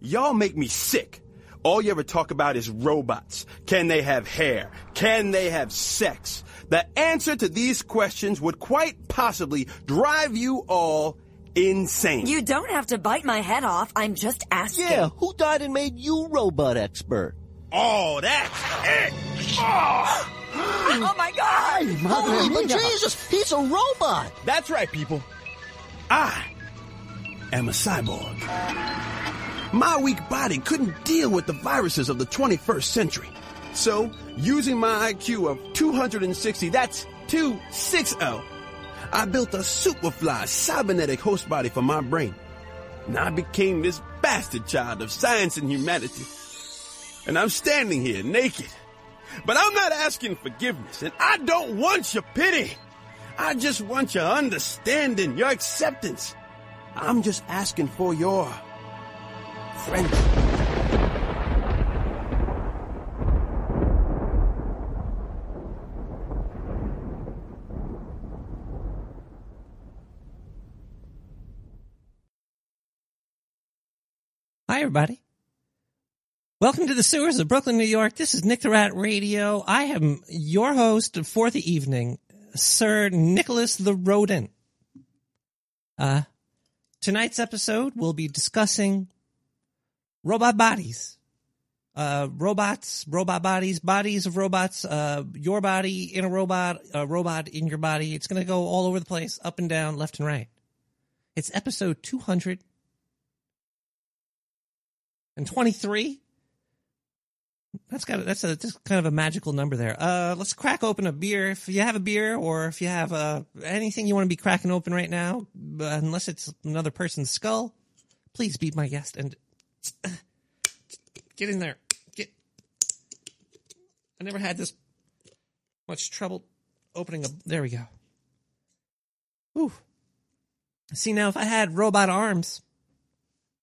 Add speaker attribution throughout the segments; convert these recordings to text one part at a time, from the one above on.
Speaker 1: Y'all make me sick. All you ever talk about is robots. Can they have hair? Can they have sex? The answer to these questions would quite possibly drive you all insane.
Speaker 2: You don't have to bite my head off. I'm just asking.
Speaker 3: Yeah, who died and made you robot expert?
Speaker 1: Oh, that's it! Oh!
Speaker 2: oh my god!
Speaker 3: Holy but Jesus, he's a robot!
Speaker 1: That's right, people. I am a cyborg. My weak body couldn't deal with the viruses of the 21st century. So, using my IQ of 260, that's 260, I built a superfly cybernetic host body for my brain. And I became this bastard child of science and humanity. And I'm standing here naked. But I'm not asking forgiveness, and I don't want your pity. I just want your understanding, your acceptance. I'm just asking for your friendship.
Speaker 4: Hi, everybody. Welcome to the sewers of Brooklyn, New York. This is Nick the Rat Radio. I am your host for the evening, Sir Nicholas the Rodent. Uh, tonight's episode, we'll be discussing robot bodies. Uh, robots, robot bodies, bodies of robots, uh, your body in a robot, a robot in your body. It's going to go all over the place, up and down, left and right. It's episode 223. That's that's a that's kind of a magical number there. Uh, let's crack open a beer. If you have a beer or if you have uh, anything you want to be cracking open right now, uh, unless it's another person's skull, please be my guest and get in there. Get. I never had this much trouble opening a. There we go. Ooh. See now, if I had robot arms,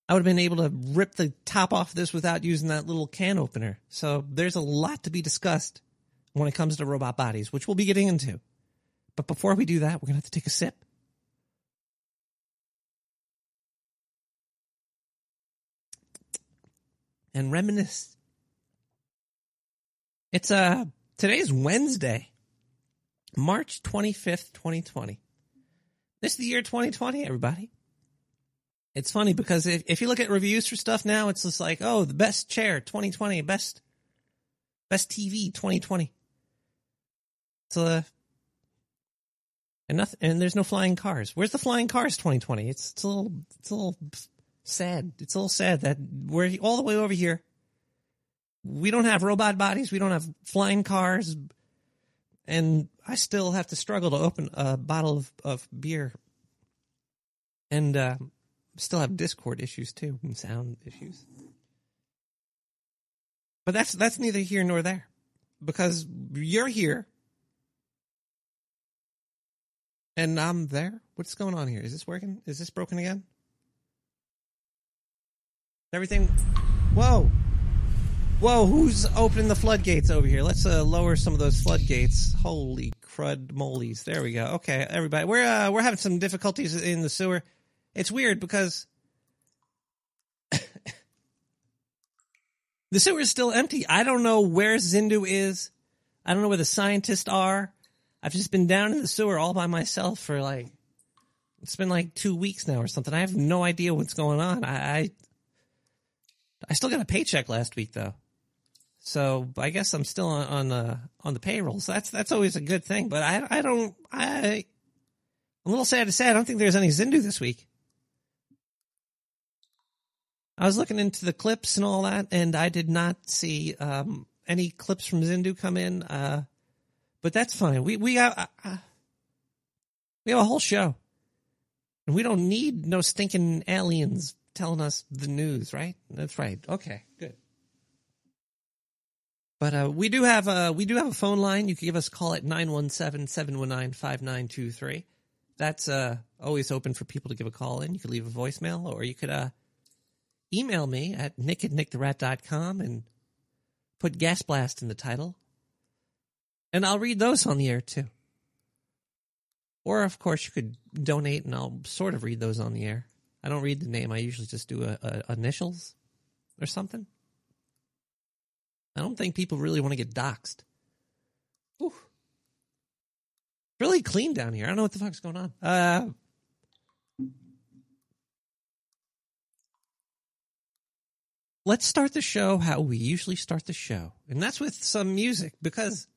Speaker 4: I would have been able to rip the top off this without using that little can opener. So there's a lot to be discussed when it comes to robot bodies, which we'll be getting into. But before we do that, we're going to have to take a sip. And reminisce. It's uh today's Wednesday, March 25th, 2020. This is the year 2020, everybody. It's funny because if, if you look at reviews for stuff now, it's just like, oh, the best chair 2020, best best TV 2020. So, uh, and nothing, and there's no flying cars. Where's the flying cars 2020? It's it's a little it's a little sad. It's a little sad that we're all the way over here. We don't have robot bodies. We don't have flying cars, and I still have to struggle to open a bottle of, of beer. And uh, still have Discord issues too and sound issues. But that's that's neither here nor there. Because you're here and I'm there. What's going on here? Is this working? Is this broken again? Everything Whoa. Whoa, who's opening the floodgates over here? Let's uh, lower some of those floodgates. Holy crud molies. There we go. Okay, everybody. We're uh, we're having some difficulties in the sewer. It's weird because the sewer is still empty. I don't know where Zindu is. I don't know where the scientists are. I've just been down in the sewer all by myself for like it's been like two weeks now or something. I have no idea what's going on. I I, I still got a paycheck last week though, so I guess I'm still on on the on the payroll. So that's that's always a good thing. But I I don't I I'm a little sad to say I don't think there's any Zindu this week. I was looking into the clips and all that, and I did not see um, any clips from Zindu come in. Uh, but that's fine. We we have uh, uh, we have a whole show, and we don't need no stinking aliens telling us the news, right? That's right. Okay, good. But uh, we do have a we do have a phone line. You can give us a call at 917-719-5923. That's uh, always open for people to give a call in. You could leave a voicemail, or you could uh, email me at nick at nicktherat.com and put Gas Blast in the title. And I'll read those on the air too. Or, of course, you could donate and I'll sort of read those on the air. I don't read the name. I usually just do a, a initials. or something. I don't think people really want to get doxxed. Whew. Really clean down here. I don't know what the fuck's going on. Uh, let's start the show how we usually start the show, and that's with some music because.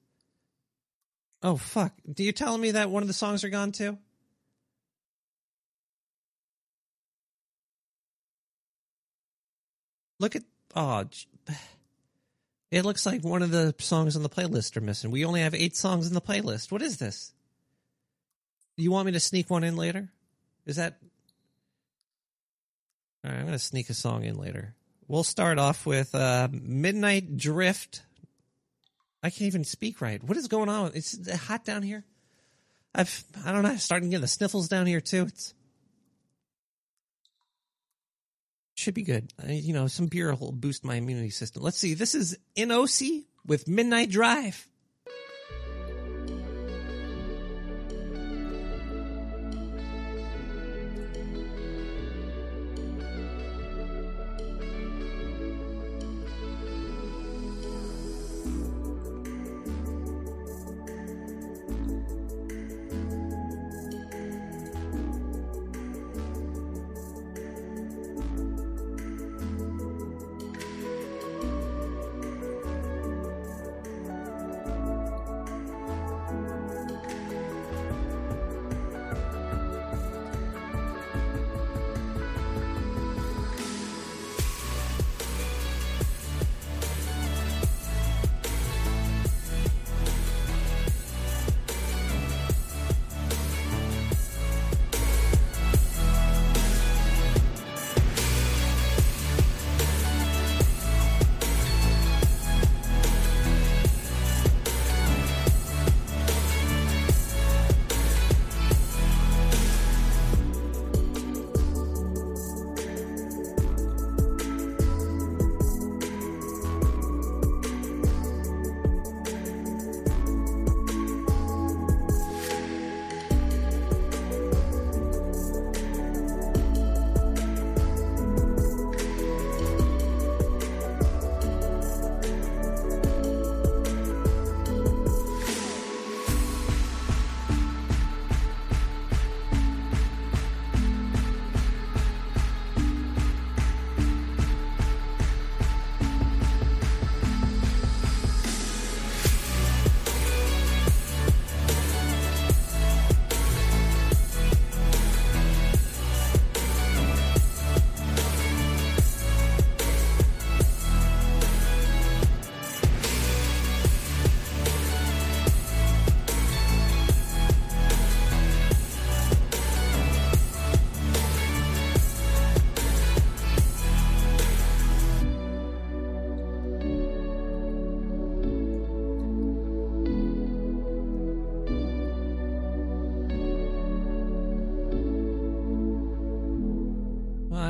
Speaker 4: Oh fuck! Do you telling me that one of the songs are gone too? Look at oh, it looks like one of the songs on the playlist are missing. We only have eight songs in the playlist. What is this? You want me to sneak one in later? Is that? All right, I'm gonna sneak a song in later. We'll start off with uh, "Midnight Drift." I can't even speak right. What is going on? It's hot down here. I've I don't know. I'm starting to get the sniffles down here too. It's should be good. Uh, you know, some beer will boost my immunity system. Let's see. This is NOC with Midnight Drive.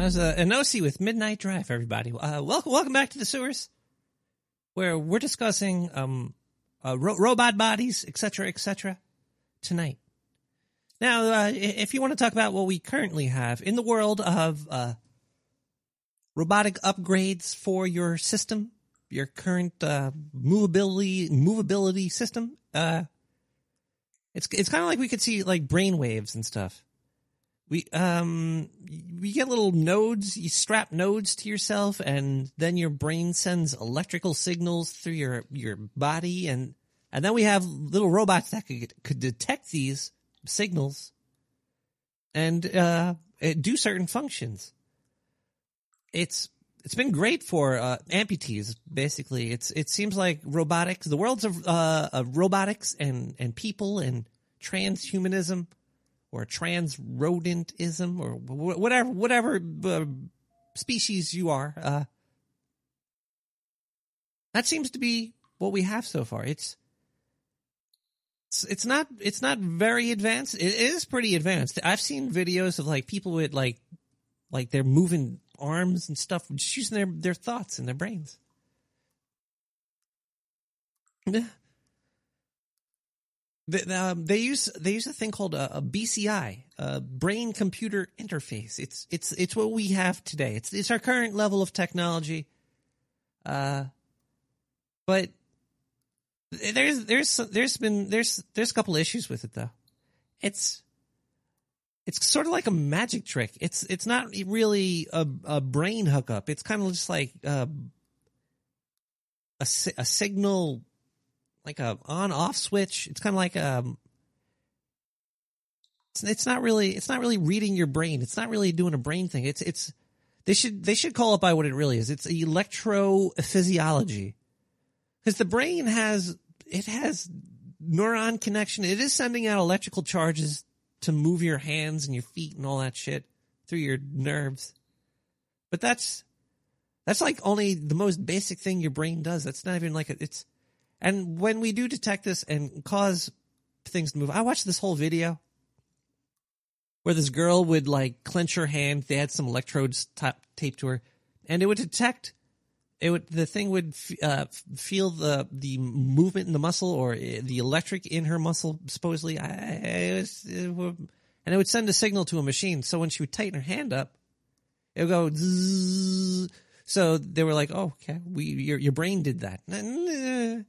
Speaker 4: There's a, an OC with Midnight Drive, everybody. Uh, welcome, welcome back to the sewers, where we're discussing um, uh, ro- robot bodies, etc., etc. tonight. Now, uh, if you want to talk about what we currently have in the world of uh, robotic upgrades for your system, your current uh, movability movability system, uh, it's it's kind of like we could see like brain waves and stuff. We um we get little nodes. You strap nodes to yourself, and then your brain sends electrical signals through your your body, and and then we have little robots that could could detect these signals and uh do certain functions. It's it's been great for uh, amputees. Basically, it's it seems like robotics, the worlds of uh, of robotics and and people and transhumanism or trans rodentism or whatever whatever uh, species you are. Uh, that seems to be what we have so far. It's it's, not it's not very advanced. It is pretty advanced. I've seen videos of like people with like like they're moving arms and stuff, just using their their thoughts and their brains. Yeah. The, um, they use they use a thing called a, a BCI, a brain computer interface. It's it's it's what we have today. It's it's our current level of technology. Uh, but there's there's there's been there's there's a couple issues with it though. It's it's sort of like a magic trick. It's it's not really a a brain hookup. It's kind of just like uh, a a signal, like a on off switch. It's kind of like um. It's, it's not really it's not really reading your brain. It's not really doing a brain thing. It's it's they should they should call it by what it really is. It's electrophysiology because the brain has it has neuron connection. It is sending out electrical charges to move your hands and your feet and all that shit through your nerves. But that's that's like only the most basic thing your brain does. That's not even like a, it's. And when we do detect this and cause things to move, I watched this whole video where this girl would like clench her hand. They had some electrodes t- taped to her, and it would detect it would the thing would uh, feel the the movement in the muscle or uh, the electric in her muscle supposedly I, it was, it would, and it would send a signal to a machine so when she would tighten her hand up it would go zzz. so they were like oh okay we your your brain did that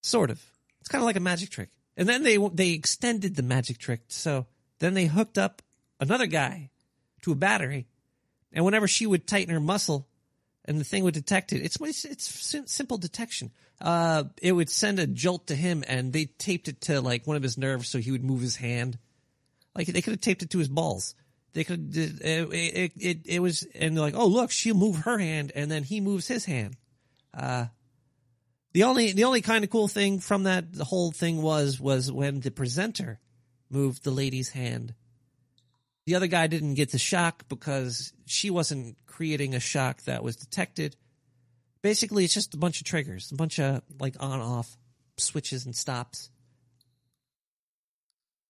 Speaker 4: sort of it's kind of like a magic trick and then they they extended the magic trick so then they hooked up another guy to a battery and whenever she would tighten her muscle and the thing would detect it. It's it's, it's simple detection. Uh, it would send a jolt to him, and they taped it to like one of his nerves, so he would move his hand. Like they could have taped it to his balls. They could it, it it it was and they're like, oh look, she'll move her hand, and then he moves his hand. Uh, the only the only kind of cool thing from that whole thing was was when the presenter moved the lady's hand. The other guy didn't get the shock because she wasn't creating a shock that was detected. Basically, it's just a bunch of triggers, a bunch of like on off switches and stops.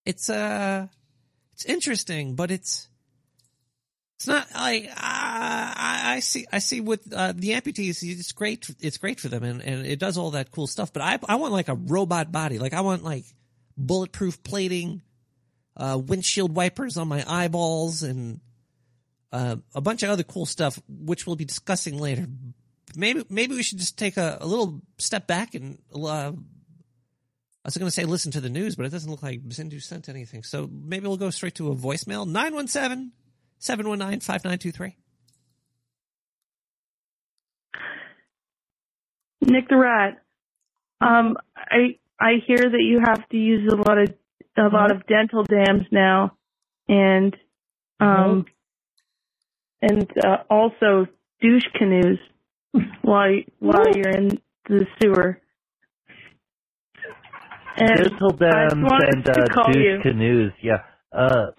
Speaker 4: It's uh it's interesting, but it's it's not like I, I see I see with uh, the amputees it's great it's great for them and, and it does all that cool stuff but I I want like a robot body like I want like bulletproof plating uh, windshield wipers on my eyeballs and uh, a bunch of other cool stuff, which we'll be discussing later. Maybe maybe we should just take a, a little step back and uh, I was going to say listen to the news, but it doesn't look like Zindu sent anything. So maybe we'll go straight to a voicemail 917 719 5923.
Speaker 5: Nick the Rat. Um, I I hear that you have to use a lot of a lot of dental dams now, and um, and uh, also douche canoes while while you're in the sewer. And
Speaker 6: Dental dams
Speaker 5: wanted
Speaker 6: and
Speaker 5: to
Speaker 6: uh,
Speaker 5: call
Speaker 6: douche
Speaker 5: you.
Speaker 6: canoes. Yeah. Uh,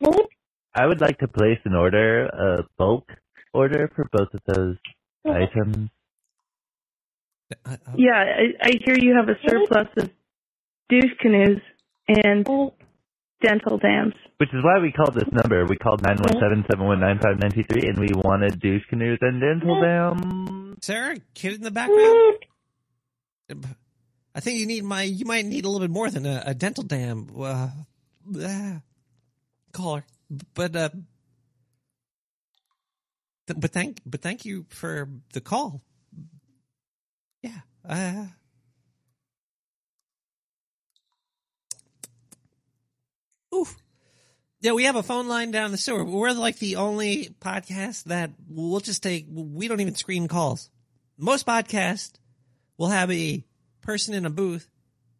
Speaker 6: I would like to place an order, a bulk order for both of those items.
Speaker 4: Uh, uh,
Speaker 5: Yeah, I, I hear you have a surplus of douche canoes and dental dams.
Speaker 6: Which is why we called this number. We called 917-719-5993 and we wanted douche canoes and dental dams.
Speaker 4: Sarah, kid in the background. I think you need my. You might need a little bit more than a, a dental dam. Uh, ah, call her, but uh, th- but thank but thank you for the call. Yeah. Uh, oof. Yeah, we have a phone line down the sewer. We're like the only podcast that we'll just take. We don't even screen calls. Most podcasts will have a person in a booth,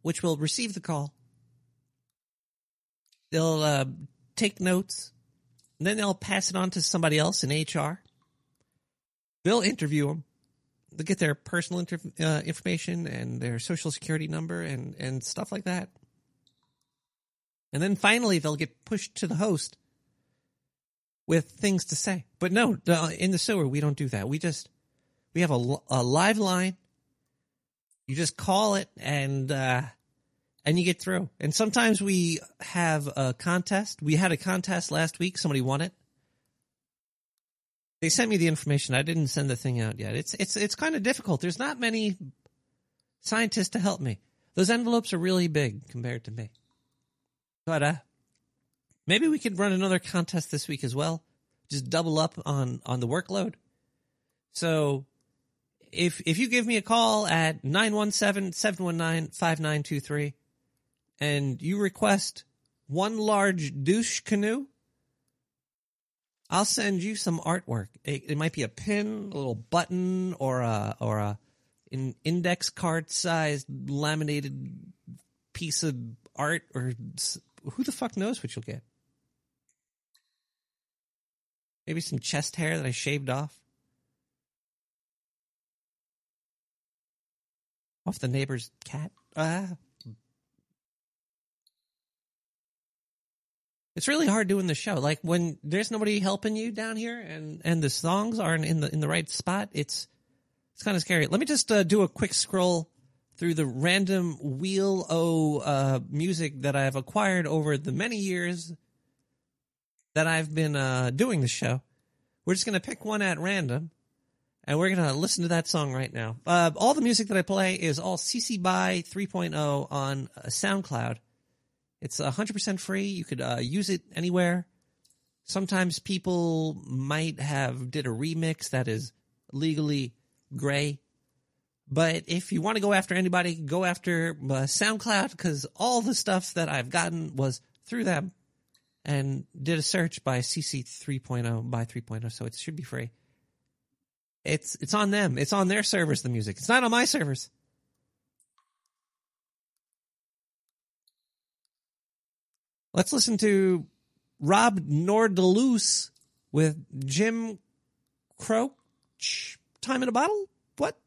Speaker 4: which will receive the call. They'll uh, take notes, and then they'll pass it on to somebody else in HR. They'll interview them. They'll get their personal inter- uh, information and their social security number and, and stuff like that. And then finally, they'll get pushed to the host with things to say. But no, in the sewer, we don't do that. We just we have a, a live line. You just call it and uh, and you get through. And sometimes we have a contest. We had a contest last week. Somebody won it. They sent me the information. I didn't send the thing out yet. It's it's it's kind of difficult. There's not many scientists to help me. Those envelopes are really big compared to me. But uh, maybe we could run another contest this week as well. Just double up on on the workload. So if if you give me a call at 917-719-5923 and you request one large douche canoe, I'll send you some artwork. It, it might be a pin, a little button, or a or a an index card sized laminated piece of art, or who the fuck knows what you'll get. Maybe some chest hair that I shaved off. Off the neighbor's cat. Ah. It's really hard doing the show. Like when there's nobody helping you down here and, and the songs aren't in the, in the right spot, it's, it's kind of scary. Let me just uh, do a quick scroll through the random wheel o uh, music that I've acquired over the many years that I've been uh, doing the show. We're just going to pick one at random and we're going to listen to that song right now. Uh, all the music that I play is all CC BY 3.0 on uh, SoundCloud. It's 100% free. You could uh, use it anywhere. Sometimes people might have did a remix that is legally gray. But if you want to go after anybody, go after uh, SoundCloud because all the stuff that I've gotten was through them and did a search by CC 3.0 by 3.0, so it should be free. It's it's on them. It's on their servers. The music. It's not on my servers. Let's listen to Rob Nordaloose with Jim Croce. Time in a bottle. What?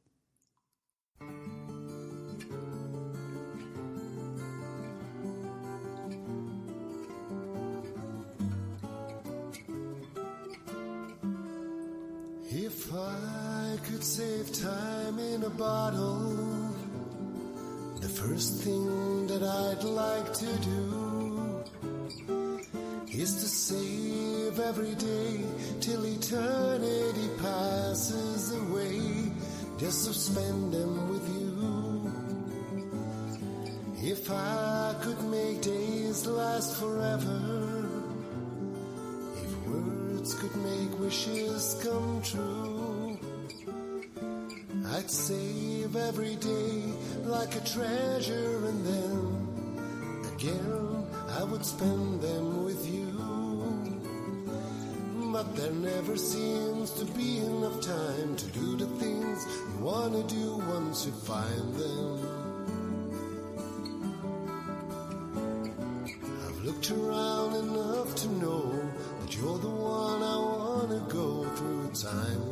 Speaker 7: If I could save time in a bottle, the first thing that I'd like to do is to save every day till eternity passes away, just to spend them with you. If I could make days last forever, if words could make wishes come true, I'd save every day like a treasure and then again I would spend them with you. But there never seems to be enough time to do the things you wanna do once you find them. I've looked around enough to know that you're the one I wanna go through time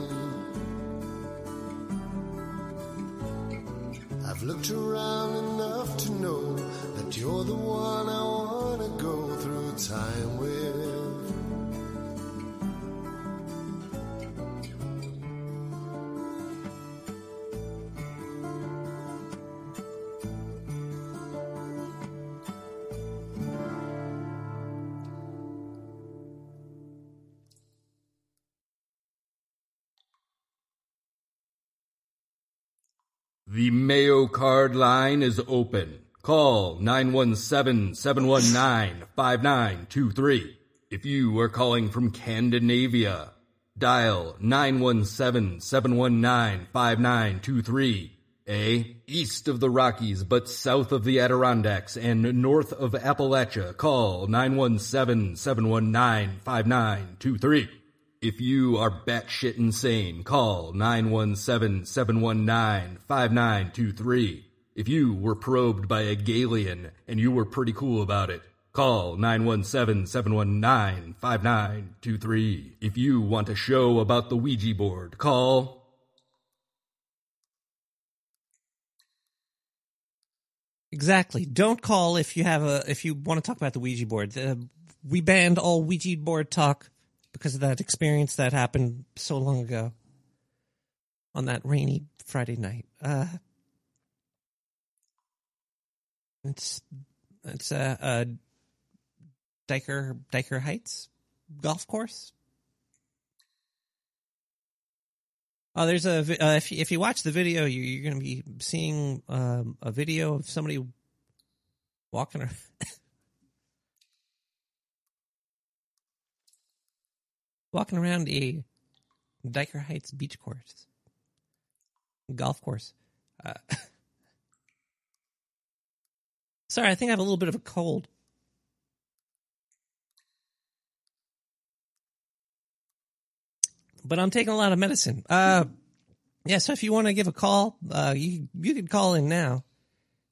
Speaker 8: Mayo card line is open. Call 917-719-5923. If you are calling from Scandinavia, dial 917-719-5923. A. East of the Rockies, but south of the Adirondacks and north of Appalachia, call 917-719-5923. If you are batshit insane, call 917 719 5923. If you were probed by a Galian and you were pretty cool about it, call 917 719 5923. If you want a show about the Ouija board, call
Speaker 4: Exactly. Don't call if you have a if you want to talk about the Ouija board. Uh, we banned all Ouija board talk because of that experience that happened so long ago on that rainy Friday night. Uh, it's it's a, a Dyker Dyker Heights golf course. Oh, there's a uh, if you, if you watch the video, you, you're going to be seeing um, a video of somebody walking. Around. walking around a Dyker Heights beach course, golf course. Uh, sorry, I think I have a little bit of a cold. But I'm taking a lot of medicine. Uh, yeah, so if you want to give a call, uh, you you could call in now,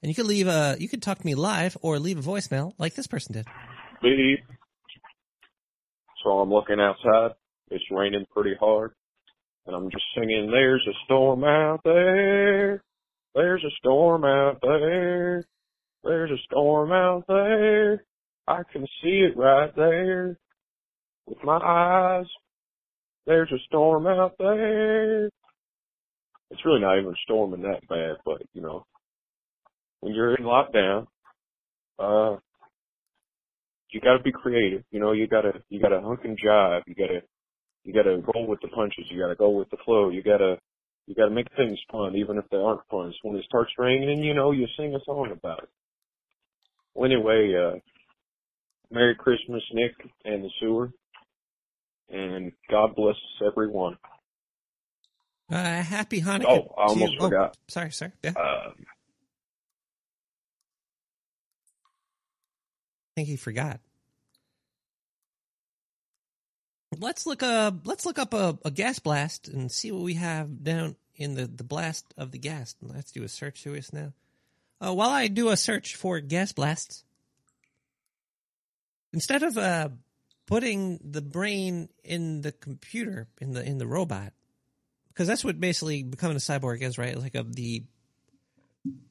Speaker 4: and you could leave a you could talk to me live or leave a voicemail like this person did.
Speaker 9: beep. So I'm looking outside. It's raining pretty hard. And I'm just singing, there's a storm out there. There's a storm out there. There's a storm out there. I can see it right there with my eyes. There's a storm out there. It's really not even storming that bad, but you know, when you're in lockdown, uh, you got to be creative. You know, you gotta you gotta hunk and jive. You gotta you gotta roll with the punches. You gotta go with the flow. You gotta you gotta make things fun, even if they aren't fun. So when it starts raining, you know, you sing a song about it. Well, anyway, uh, Merry Christmas, Nick and the sewer, and God bless everyone.
Speaker 4: Uh, happy Hanukkah.
Speaker 9: Oh, I
Speaker 4: to
Speaker 9: almost.
Speaker 4: Oh,
Speaker 9: forgot.
Speaker 4: sorry, sir. Yeah.
Speaker 9: Uh,
Speaker 4: think he forgot. Let's look uh let's look up a, a gas blast and see what we have down in the, the blast of the gas. Let's do a search to us now. Uh, while I do a search for gas blasts, instead of uh putting the brain in the computer in the in the robot, because that's what basically becoming a cyborg is, right? Like a, the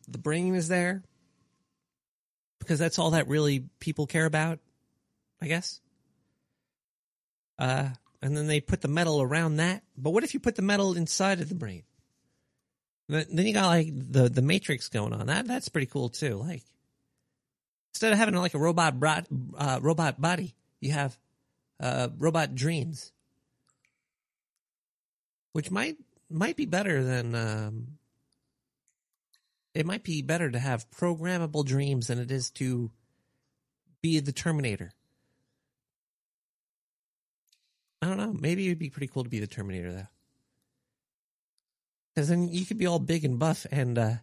Speaker 4: the brain is there because that's all that really people care about, I guess. Uh, and then they put the metal around that. But what if you put the metal inside of the brain? Then you got like the the matrix going on. That that's pretty cool too. Like instead of having like a robot bro- uh, robot body, you have uh, robot dreams, which might might be better than um, it might be better to have programmable dreams than it is to be the Terminator. I don't know. Maybe it'd be pretty cool to be the Terminator, though. Because then you could be all big and buff, and uh,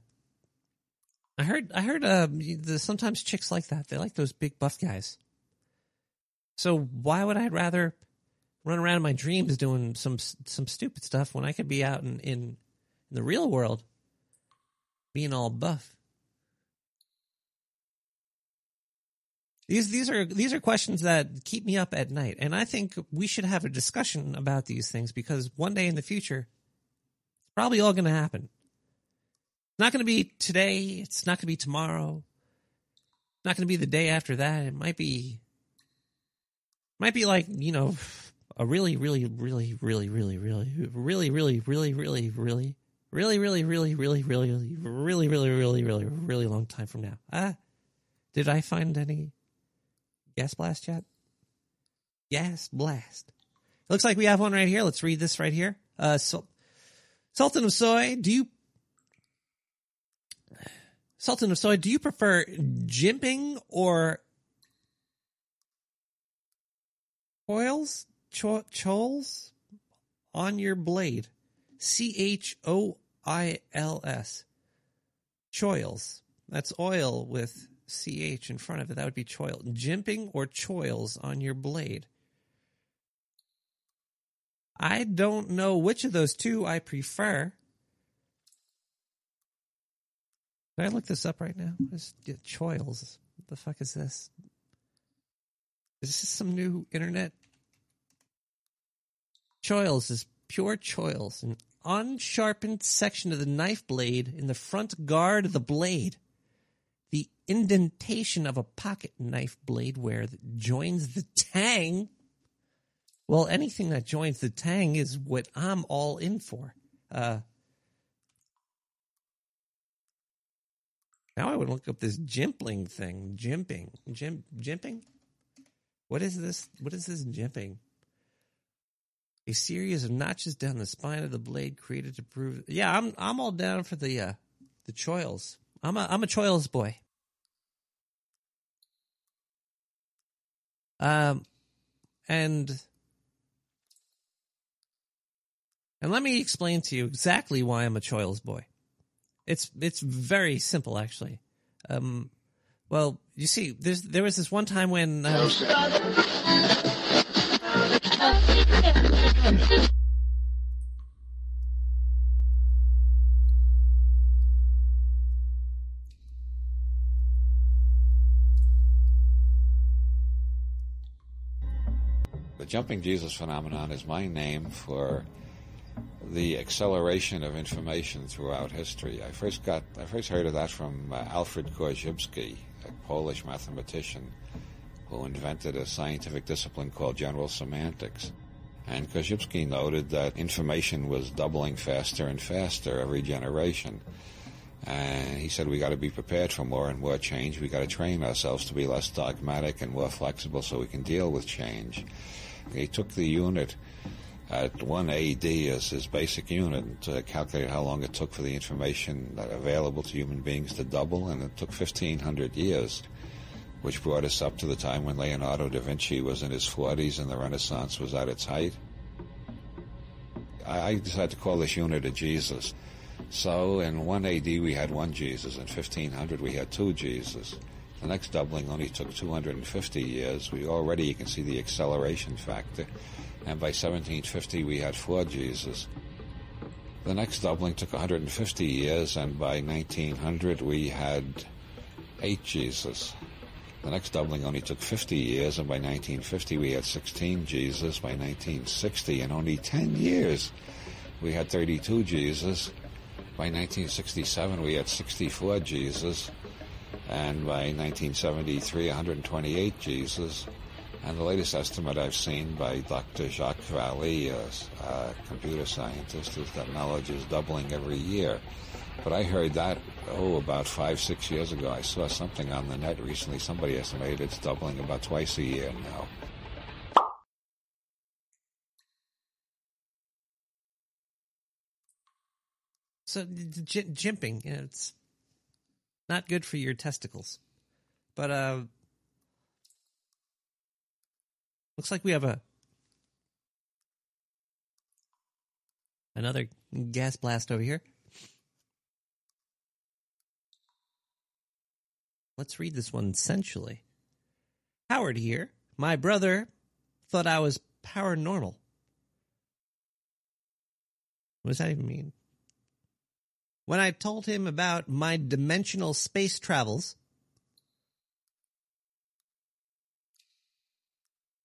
Speaker 4: I heard, I heard, uh, the, sometimes chicks like that. They like those big buff guys. So why would I rather run around in my dreams doing some some stupid stuff when I could be out in in, in the real world being all buff? These these are these are questions that keep me up at night, and I think we should have a discussion about these things because one day in the future, it's probably all going to happen. It's not going to be today. It's not going to be tomorrow. It's not going to be the day after that. It might be, might be like you know, a really, really, really, really, really, really, really, really, really, really, really, really, really, really, really, really, really, really, really, really, really, really long time from now. Ah, did I find any gas blast yet? Gas blast. It Looks like we have one right here. Let's read this right here. Uh, Sul- Sultan of Soy, do you Sultan of Soy, do you prefer jimping or coils, cho- choils on your blade? C H O I L S. Choils. That's oil with C H in front of it. That would be choil. Jimping or choils on your blade. I don't know which of those two I prefer. Can I look this up right now? Just choils. What the fuck is this? Is this some new internet? Choils is pure choils, an unsharpened section of the knife blade in the front guard of the blade. The indentation of a pocket knife blade where it joins the tang. Well, anything that joins the tang is what I'm all in for. Uh, now I would look up this jimpling thing. Jimping. Jim, jimping? What is this? What is this jimping? A series of notches down the spine of the blade created to prove. Yeah, I'm I'm all down for the uh, the choils. I'm a I'm a choils boy. Um, and and let me explain to you exactly why I'm a choils boy. It's it's very simple actually. Um, well, you see, there's there was this one time when. Uh,
Speaker 10: The jumping Jesus phenomenon is my name for the acceleration of information throughout history. I first got I first heard of that from uh, Alfred Korzybski, a Polish mathematician who invented a scientific discipline called general semantics. And Korzybski noted that information was doubling faster and faster every generation. And he said we got to be prepared for more and more change. We got to train ourselves to be less dogmatic and more flexible so we can deal with change. He took the unit at 1 AD as his basic unit to calculate how long it took for the information available to human beings to double, and it took 1,500 years, which brought us up to the time when Leonardo da Vinci was in his 40s and the Renaissance was at its height. I decided to call this unit a Jesus. So in 1 AD we had one Jesus, in 1500 we had two Jesus. The next doubling only took 250 years. We already, you can see the acceleration factor. And by 1750, we had four Jesus. The next doubling took 150 years, and by 1900, we had eight Jesus. The next doubling only took 50 years, and by 1950, we had 16 Jesus. By 1960, in only 10 years, we had 32 Jesus. By 1967, we had 64 Jesus and by 1973, 128 Jesus. And the latest estimate I've seen by Dr. Jacques Vallée, a, a computer scientist, is that knowledge is doubling every year. But I heard that, oh, about five, six years ago. I saw something on the net recently. Somebody estimated it's doubling about twice a year now.
Speaker 4: So, j- jimping, it's not good for your testicles. But uh looks like we have a another gas blast over here. Let's read this one essentially. Howard here. My brother thought I was paranormal. What does that even mean? when I told him about my dimensional space travels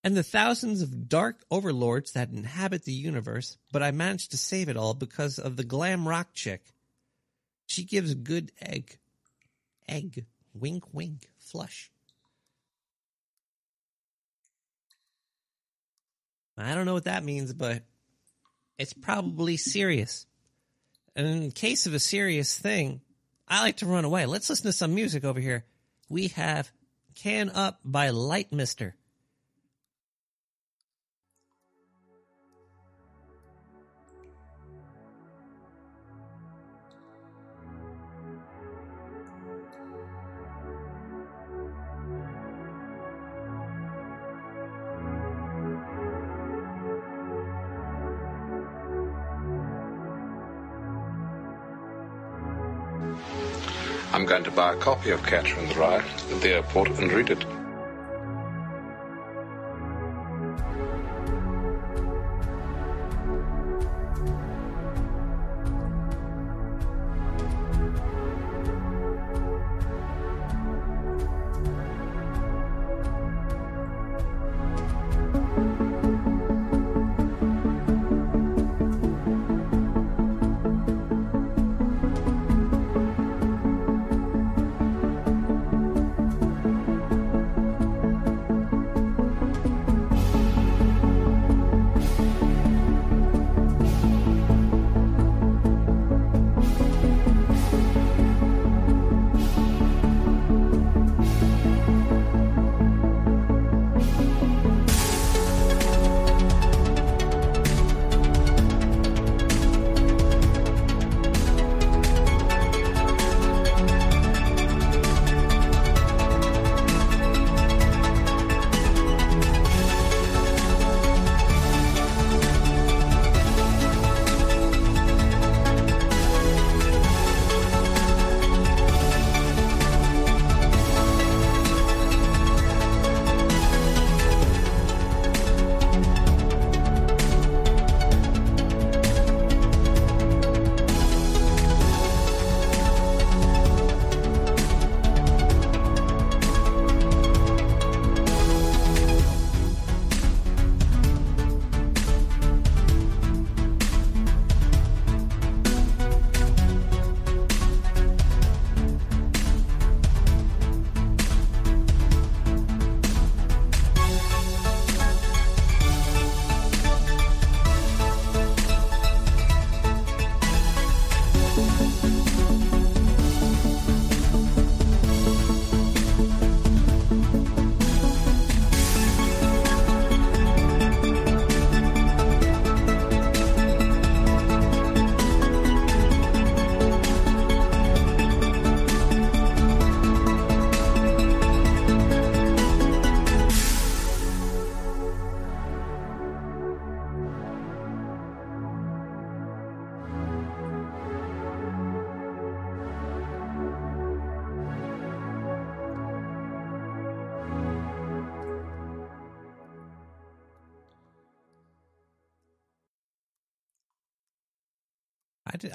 Speaker 4: and the thousands of dark overlords that inhabit the universe, but I managed to save it all because of the glam rock chick. She gives good egg. Egg. Wink, wink. Flush. I don't know what that means, but it's probably serious. And in case of a serious thing, I like to run away. Let's listen to some music over here. We have Can Up by Light Mister.
Speaker 11: Going to buy a copy of Catcher in the Rye at the airport and read it.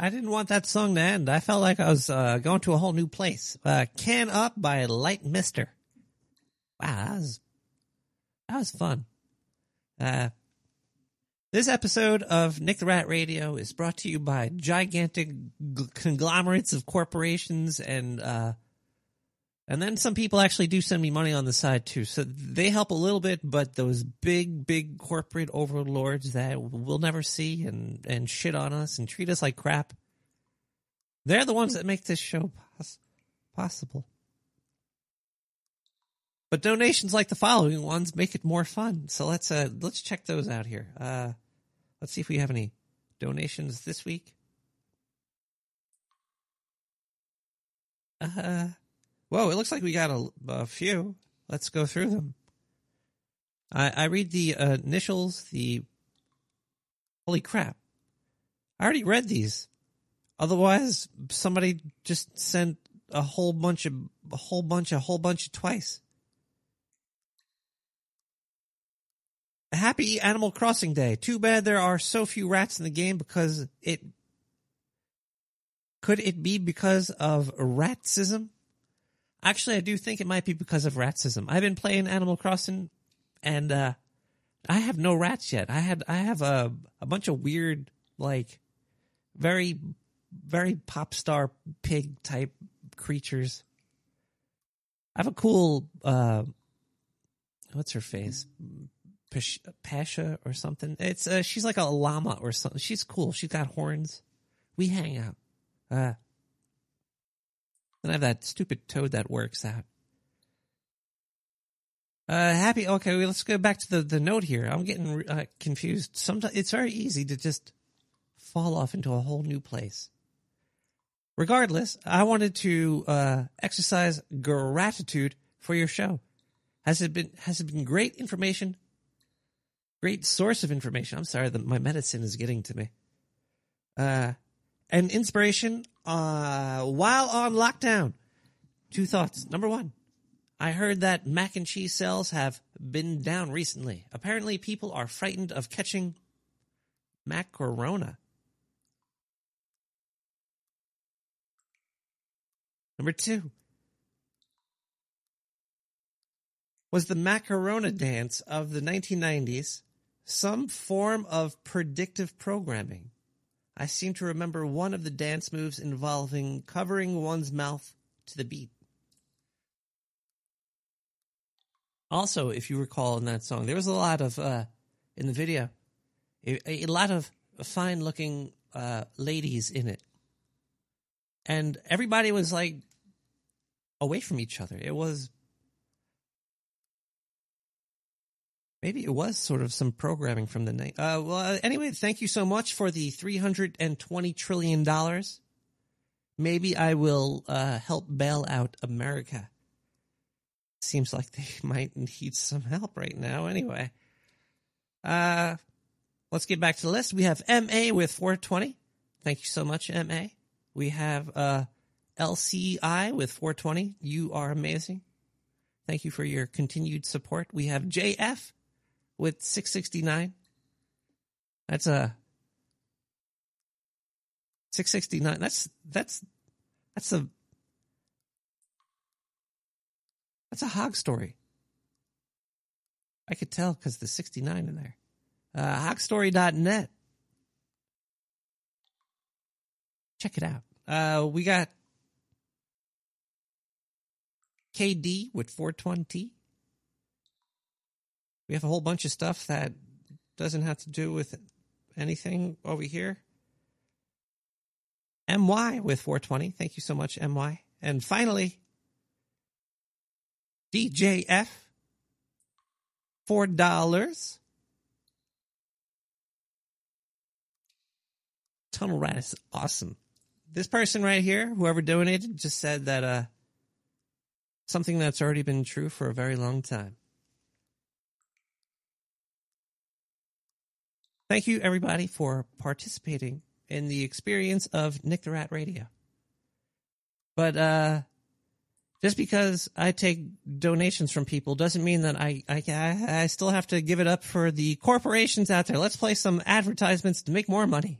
Speaker 4: I didn't want that song to end. I felt like I was uh, going to a whole new place. Uh, Can Up by Light Mister. Wow, that was that was fun. Uh, this episode of Nick the Rat Radio is brought to you by gigantic g- conglomerates of corporations and uh, and then some people actually do send me money on the side too. So they help a little bit, but those big, big corporate overlords that we'll never see and, and shit on us and treat us like crap, they're the ones that make this show pos- possible. But donations like the following ones make it more fun. So let's uh let's check those out here. Uh let's see if we have any donations this week. Uh Whoa, it looks like we got a, a few. Let's go through them. I, I read the uh, initials, the. Holy crap. I already read these. Otherwise, somebody just sent a whole bunch of, a whole bunch, a whole bunch of twice. Happy Animal Crossing Day. Too bad there are so few rats in the game because it. Could it be because of ratsism? Actually, I do think it might be because of ratsism. I've been playing Animal Crossing, and uh, I have no rats yet. I had I have a a bunch of weird, like, very, very pop star pig type creatures. I have a cool, uh, what's her face, Pash- Pasha or something. It's uh, she's like a llama or something. She's cool. She's got horns. We hang out. Uh, then I have that stupid toad that works out. Uh, happy. Okay, well, let's go back to the, the note here. I'm getting uh, confused. Sometimes it's very easy to just fall off into a whole new place. Regardless, I wanted to uh, exercise gratitude for your show. Has it been has it been great information? Great source of information. I'm sorry, that my medicine is getting to me. Uh, and inspiration uh, while on lockdown. Two thoughts. Number one, I heard that mac and cheese sales have been down recently. Apparently, people are frightened of catching macarona. Number two, was the macarona dance of the 1990s some form of predictive programming? I seem to remember one of the dance moves involving covering one's mouth to the beat. Also, if you recall in that song, there was a lot of, uh, in the video, a, a lot of fine looking uh, ladies in it. And everybody was like away from each other. It was Maybe it was sort of some programming from the night. Uh, well, anyway, thank you so much for the three hundred and twenty trillion dollars. Maybe I will uh, help bail out America. Seems like they might need some help right now. Anyway, uh, let's get back to the list. We have MA with four twenty. Thank you so much, MA. We have uh, LCI with four twenty. You are amazing. Thank you for your continued support. We have JF with 669. That's a 669. That's that's that's a that's a hog story. I could tell because the 69 in there. Uh, hogstory.net. Check it out. Uh, we got KD with 420. We have a whole bunch of stuff that doesn't have to do with anything over here. MY with 420. Thank you so much, MY. And finally, DJF, $4. Tunnel Rat is awesome. This person right here, whoever donated, just said that uh, something that's already been true for a very long time. Thank you, everybody, for participating in the experience of Nick the Rat Radio. But uh, just because I take donations from people doesn't mean that I, I I still have to give it up for the corporations out there. Let's play some advertisements to make more money.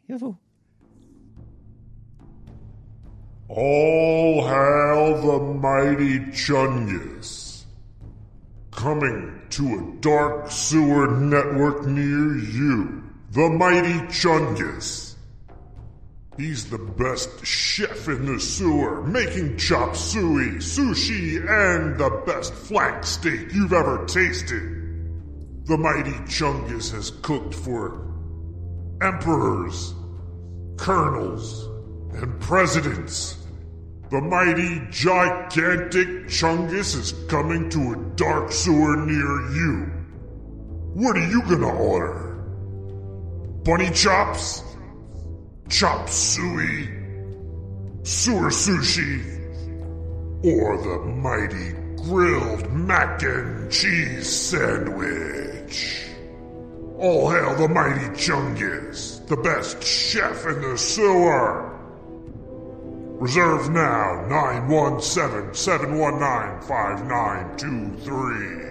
Speaker 12: All hail the mighty Chungus. Coming to a dark sewer network near you, the mighty Chungus. He's the best chef in the sewer, making chop suey, sushi, and the best flank steak you've ever tasted. The mighty Chungus has cooked for emperors, colonels, and presidents. The mighty, gigantic Chungus is coming to a dark sewer near you. What are you gonna order? Bunny chops? Chop suey? Sewer sushi? Or the mighty grilled mac and cheese sandwich? All hail the mighty Chungus, the best chef in the sewer! Reserve now 917 719 5923.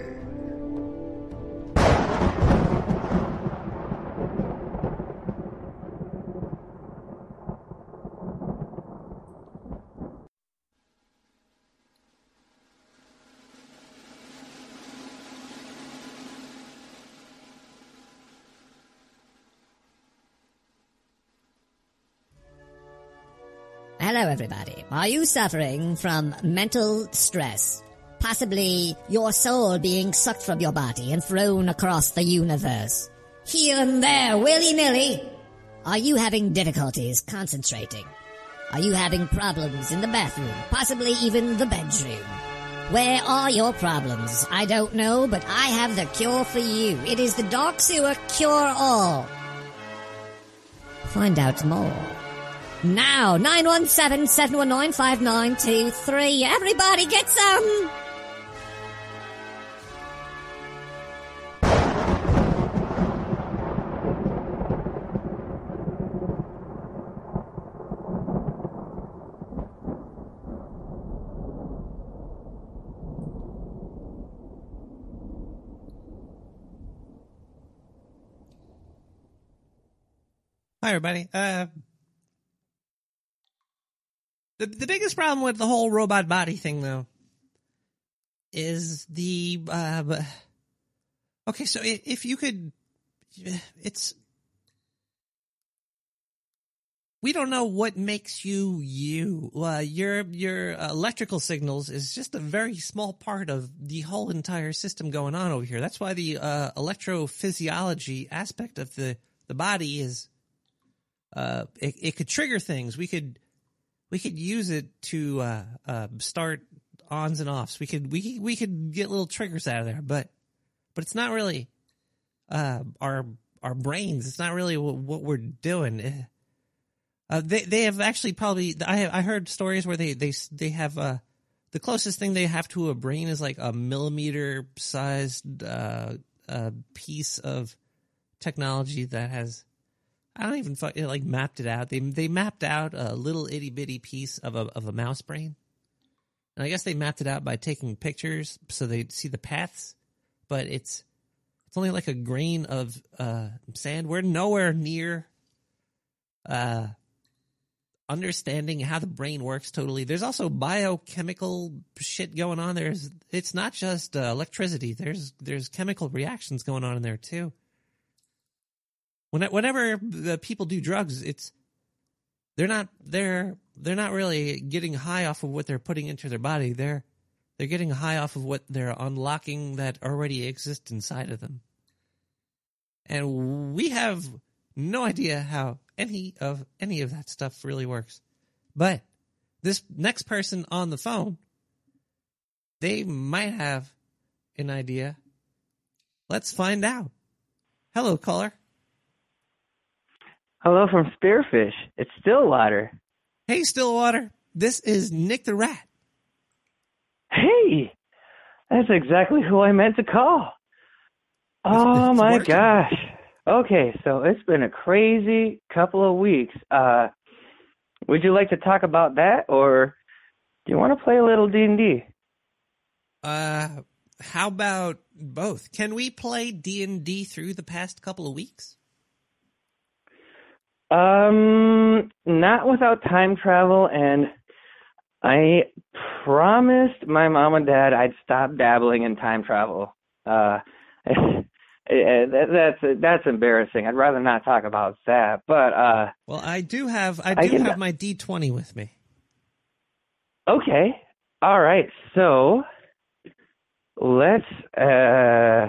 Speaker 13: Hello, everybody. Are you suffering from mental stress? Possibly your soul being sucked from your body and thrown across the universe. Here and there, willy-nilly. Are you having difficulties concentrating? Are you having problems in the bathroom? Possibly even the bedroom? Where are your problems? I don't know, but I have the cure for you. It is the Dark Sewer Cure All. Find out more. Now, 917-719-5923. Everybody get some!
Speaker 4: Hi, everybody. Uh, the the biggest problem with the whole robot body thing, though, is the uh, okay. So if you could, it's we don't know what makes you you. Uh, your your electrical signals is just a very small part of the whole entire system going on over here. That's why the uh, electrophysiology aspect of the the body is uh, it, it could trigger things. We could we could use it to uh, uh, start ons and offs. We could we we could get little triggers out of there, but but it's not really uh, our our brains. It's not really what, what we're doing. Eh. Uh, they they have actually probably I I heard stories where they they they have uh the closest thing they have to a brain is like a millimeter sized uh, uh piece of technology that has I don't even fuck- it like mapped it out. They they mapped out a little itty bitty piece of a of a mouse brain, and I guess they mapped it out by taking pictures so they see the paths. But it's it's only like a grain of uh, sand. We're nowhere near uh, understanding how the brain works totally. There's also biochemical shit going on. There's it's not just uh, electricity. There's there's chemical reactions going on in there too. When whenever the people do drugs, it's they're not they're they're not really getting high off of what they're putting into their body. They're they're getting high off of what they're unlocking that already exists inside of them. And we have no idea how any of any of that stuff really works. But this next person on the phone, they might have an idea. Let's find out. Hello, caller.
Speaker 14: Hello from Spearfish. It's Stillwater.
Speaker 4: Hey, Stillwater. This is Nick the Rat.
Speaker 14: Hey, that's exactly who I meant to call. Oh
Speaker 4: it's
Speaker 14: my
Speaker 4: working.
Speaker 14: gosh. Okay, so it's been a crazy couple of weeks. Uh, would you like to talk about that, or do you want to play a little D and D?
Speaker 4: Uh, how about both? Can we play D and D through the past couple of weeks?
Speaker 14: Um, not without time travel and I promised my mom and dad I'd stop dabbling in time travel. Uh, that's that's embarrassing. I'd rather not talk about that. But uh,
Speaker 4: Well, I do have I
Speaker 14: I
Speaker 4: do
Speaker 14: can-
Speaker 4: have my D twenty with me.
Speaker 14: okay, all right. So let's uh,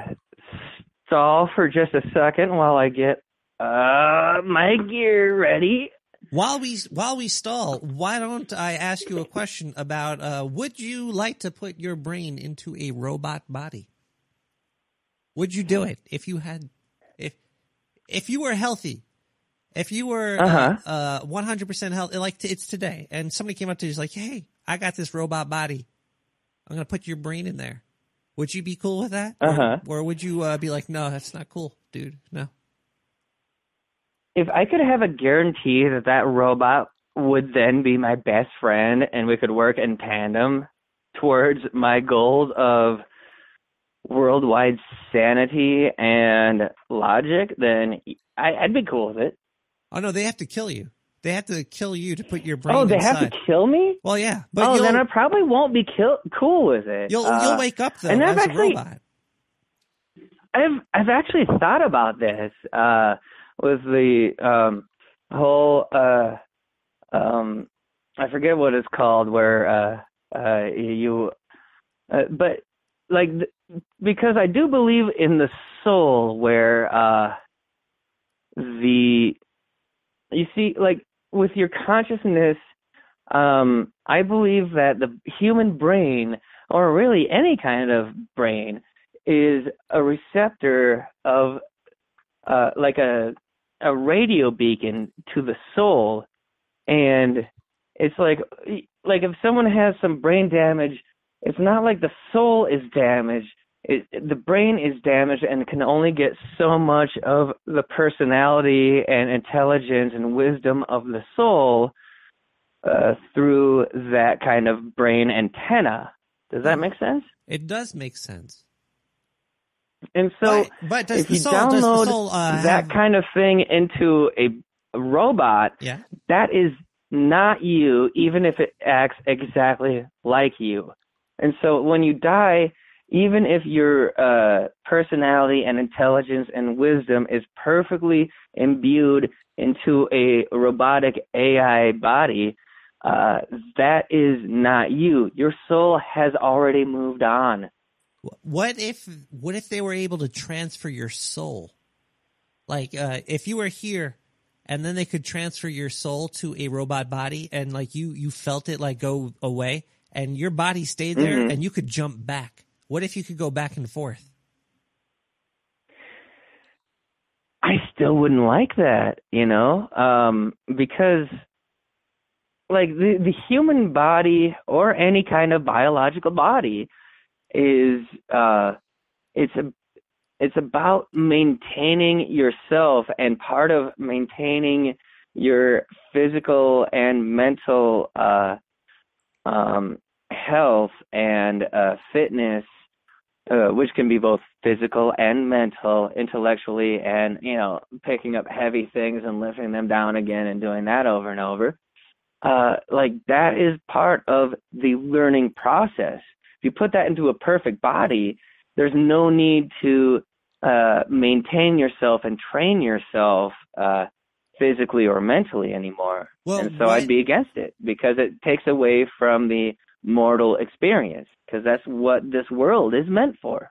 Speaker 14: stall for just a second while I get uh, my gear ready.
Speaker 4: While we while we stall, why don't I ask you a question about uh, would you like to put your brain into a robot body? Would you do it if you had if if you were healthy? If you were
Speaker 14: Uh-huh.
Speaker 4: uh, uh 100% healthy like t- it's today and somebody came up to you and was like, "Hey, I got this robot body. I'm going to put your brain in there." Would you be cool with that? Or-
Speaker 14: Uh-huh.
Speaker 4: Or, would you uh, be like, "No, that's not cool, dude. No."
Speaker 14: If I could have a guarantee that that robot would then be my best friend and we could work in tandem towards my goals of worldwide sanity and logic, then I, I'd be cool with it.
Speaker 4: Oh no, they have to kill you. They have to kill you to put your brain
Speaker 14: Oh, they
Speaker 4: inside.
Speaker 14: have to kill me?
Speaker 4: Well, yeah, but
Speaker 14: oh, then I probably won't be kill- cool with it.
Speaker 4: you'll
Speaker 14: Uh,
Speaker 4: you'll wake up though
Speaker 14: and I've
Speaker 4: as
Speaker 14: actually,
Speaker 4: a robot.
Speaker 14: I've I've actually thought about this uh, with the um, whole uh, um, I forget what it's called where uh, uh, you uh, but like th- because I do believe in the soul where uh, the you see like with your consciousness um, I believe that the human brain or really any kind of brain is a receptor of uh, like a a radio beacon to the soul. And it's like like if someone has some brain damage it's not like the soul is damaged. It, the brain is damaged and can only get so much of the personality and intelligence and wisdom of the soul uh, through that kind of brain antenna. Does that make sense?
Speaker 4: It does make sense.
Speaker 14: And so,
Speaker 4: But- but does
Speaker 14: if you
Speaker 4: soul-
Speaker 14: download
Speaker 4: soul, uh,
Speaker 14: that
Speaker 4: have-
Speaker 14: kind of thing into a robot,
Speaker 4: Yeah.
Speaker 14: that is not you, even if it acts exactly like you. And so, when you die, even if your uh, personality and intelligence and wisdom is perfectly imbued into a robotic AI body, uh, that is not you. Your soul has already moved on.
Speaker 4: What if what if they were able to transfer your soul? Like uh, if you were here and then they could transfer your soul to a robot body and like you you felt it like go away and your body stayed there
Speaker 14: Mhm.
Speaker 4: and you could jump back. What if you could go back and forth?
Speaker 14: I still wouldn't like that, you know, um, because like the the human body or any kind of biological body is uh it's a it's about maintaining yourself and part of maintaining your physical and mental uh um health and uh fitness uh, which can be both physical and mental, intellectually, and you know, picking up heavy things and lifting them down again and doing that over and over. Uh, like that is part of the learning process. You put that into a perfect body, there's no need to uh, maintain yourself and train yourself uh, physically or mentally anymore.
Speaker 4: Well,
Speaker 14: and so I'd be against it because it takes away from the mortal experience because that's what this world is meant for.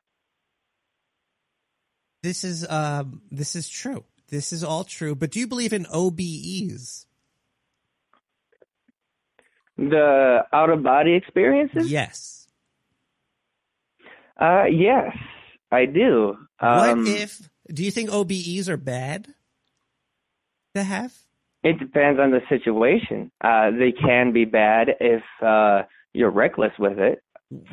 Speaker 4: This is um this is true. This is all true. But do you believe in OBEs?
Speaker 14: The out of body experiences?
Speaker 4: Yes.
Speaker 14: Uh, yes, I do. Um,
Speaker 4: what if do you think OBEs are bad to have?
Speaker 14: It depends on the situation. Uh, they can be bad if uh, you're reckless with it.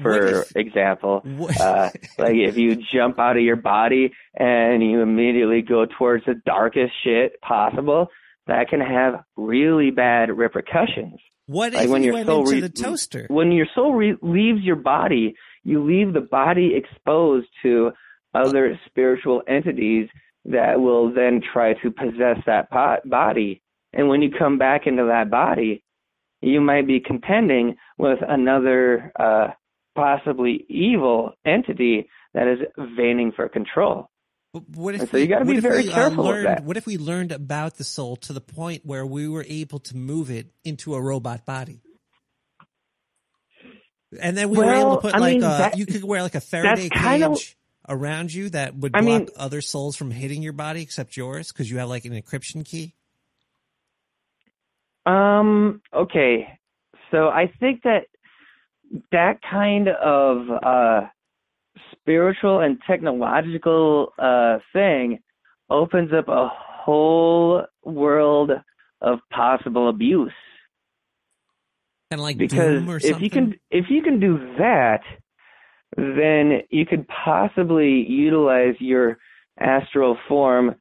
Speaker 14: For example, uh, like if you jump out of your body and you immediately go towards the darkest shit possible, that can have really bad repercussions.
Speaker 4: What
Speaker 14: Like
Speaker 4: if
Speaker 14: when
Speaker 4: you
Speaker 14: your
Speaker 4: went
Speaker 14: soul
Speaker 4: into
Speaker 14: re-
Speaker 4: the toaster?
Speaker 14: When your soul re- leaves your body, you leave the body exposed to other spiritual entities that will then try to possess that pot- body. And when you come back into that body, you might be contending with another uh, possibly evil entity that is veining for control.
Speaker 4: But what if
Speaker 14: And so you gotta be very
Speaker 4: we, uh,
Speaker 14: careful
Speaker 4: learned,
Speaker 14: that.
Speaker 4: What if we learned about the soul to the point where we were able to move it into a robot body? And then we were able to put
Speaker 14: I
Speaker 4: like
Speaker 14: mean,
Speaker 4: a,
Speaker 14: that-
Speaker 4: you could wear like a Faraday
Speaker 14: kind of-
Speaker 4: cage around you that would
Speaker 14: I
Speaker 4: block
Speaker 14: mean-
Speaker 4: other souls from hitting your body except yours because you have like an encryption key.
Speaker 14: Um. Okay. So I think that that kind of uh, spiritual and technological uh, thing opens up a whole world of possible abuse.
Speaker 4: Kind of like
Speaker 14: because
Speaker 4: Doom or
Speaker 14: if you can if you can do that, then you could possibly utilize your astral form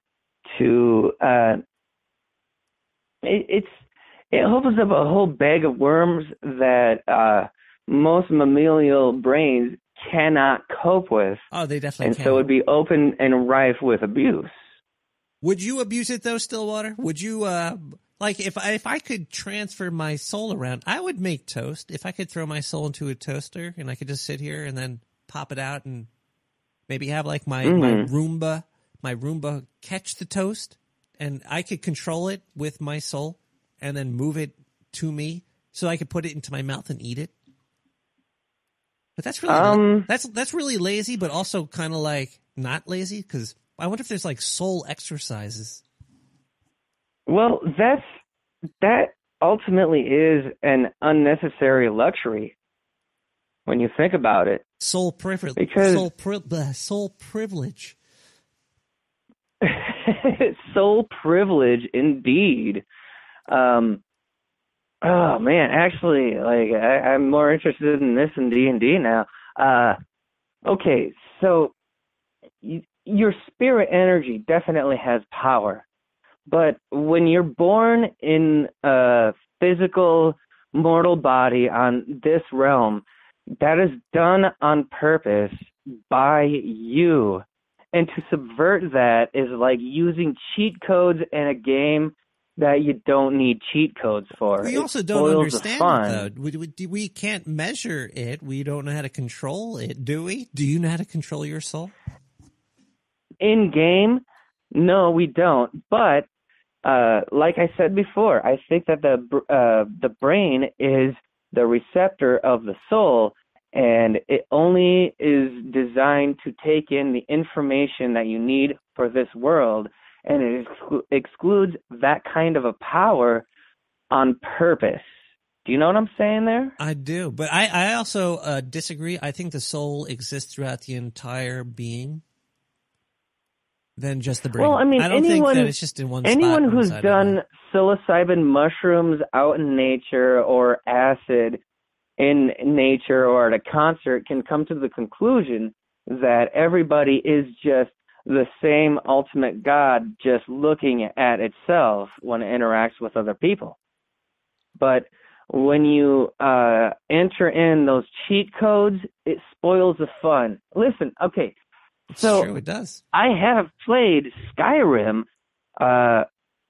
Speaker 14: to uh, it, it's it opens up a whole bag of worms that uh, most mammalian brains cannot cope with,
Speaker 4: Oh, they definitely
Speaker 14: and
Speaker 4: can.
Speaker 14: so it'd be open and rife with abuse.
Speaker 4: Would you abuse it though, Stillwater? Would you uh like if I if I could transfer my soul around, I would make toast. If I could throw my soul into a toaster and I could just sit here and then pop it out and maybe have like my my
Speaker 14: Mhm.
Speaker 4: Roomba, my Roomba catch the toast and I could control it with my soul and then move it to me so I could put it into my mouth and eat it. But that's really
Speaker 14: Um,
Speaker 4: that's that's really lazy, but also kind of like not lazy because I wonder if there's like soul exercises.
Speaker 14: Well, that's that ultimately is an unnecessary luxury when you think about it.
Speaker 4: Soul privilege.
Speaker 14: Because-
Speaker 4: soul, pri- soul privilege.
Speaker 14: soul privilege indeed. Um, oh man, actually, like I, I'm more interested in this than D and D now. Uh, okay, so y- your spirit energy definitely has power, but when you're born in a physical mortal body on this realm, that is done on purpose by you. And to subvert that is like using cheat codes in a game that you don't need cheat codes for.
Speaker 4: We
Speaker 14: It
Speaker 4: also don't understand it though. We, we, we can't measure it. We don't know how to control it, do we? Do you know how to control your soul?
Speaker 14: in game no we don't but uh like i said before i think that the uh the brain is the receptor of the soul and it only is designed to take in the information that you need for this world and it exclu- excludes that kind of a power on purpose. Do you know what i'm saying there?
Speaker 4: I do, but I, I also uh, disagree. I think the soul exists throughout the entire being than just the brain.
Speaker 14: Well, I mean,
Speaker 4: don't
Speaker 14: anyone,
Speaker 4: think that it's just in one
Speaker 14: anyone who's
Speaker 4: inside of it.
Speaker 14: done psilocybin mushrooms out in nature or acid in nature or at a concert can come to the conclusion that everybody is just the same ultimate God, just looking at itself when it interacts with other people. But when you uh, enter in those cheat codes, it spoils the fun. Listen, okay, so
Speaker 4: true, it does.
Speaker 14: I have played Skyrim uh,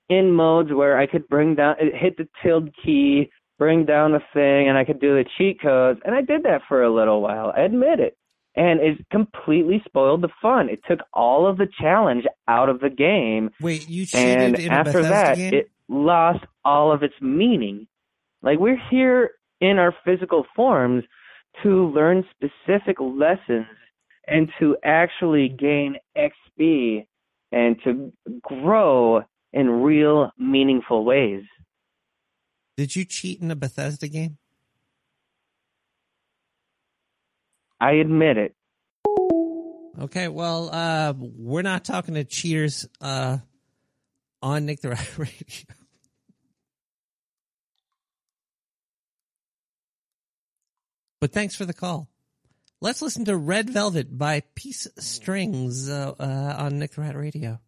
Speaker 14: in modes where I could bring down, hit the tilde key, bring down the thing, and I could do the cheat codes. And I did that for a little while. I admit it. And it completely spoiled the fun. It took all of the challenge out of the game.
Speaker 4: Wait, you cheated
Speaker 14: And after that,
Speaker 4: game?
Speaker 14: it lost all of its meaning. Like we're here in our physical forms to learn specific lessons and to actually gain XP and to grow in real meaningful ways.
Speaker 4: Did you cheat in a Bethesda game?
Speaker 14: I admit it.
Speaker 4: Okay, well, uh, we're not talking to cheaters uh, on Nick the Rat Radio. But thanks for the call. Let's listen to Red Velvet by Peace Strings uh, uh, on Nick the Rat Radio.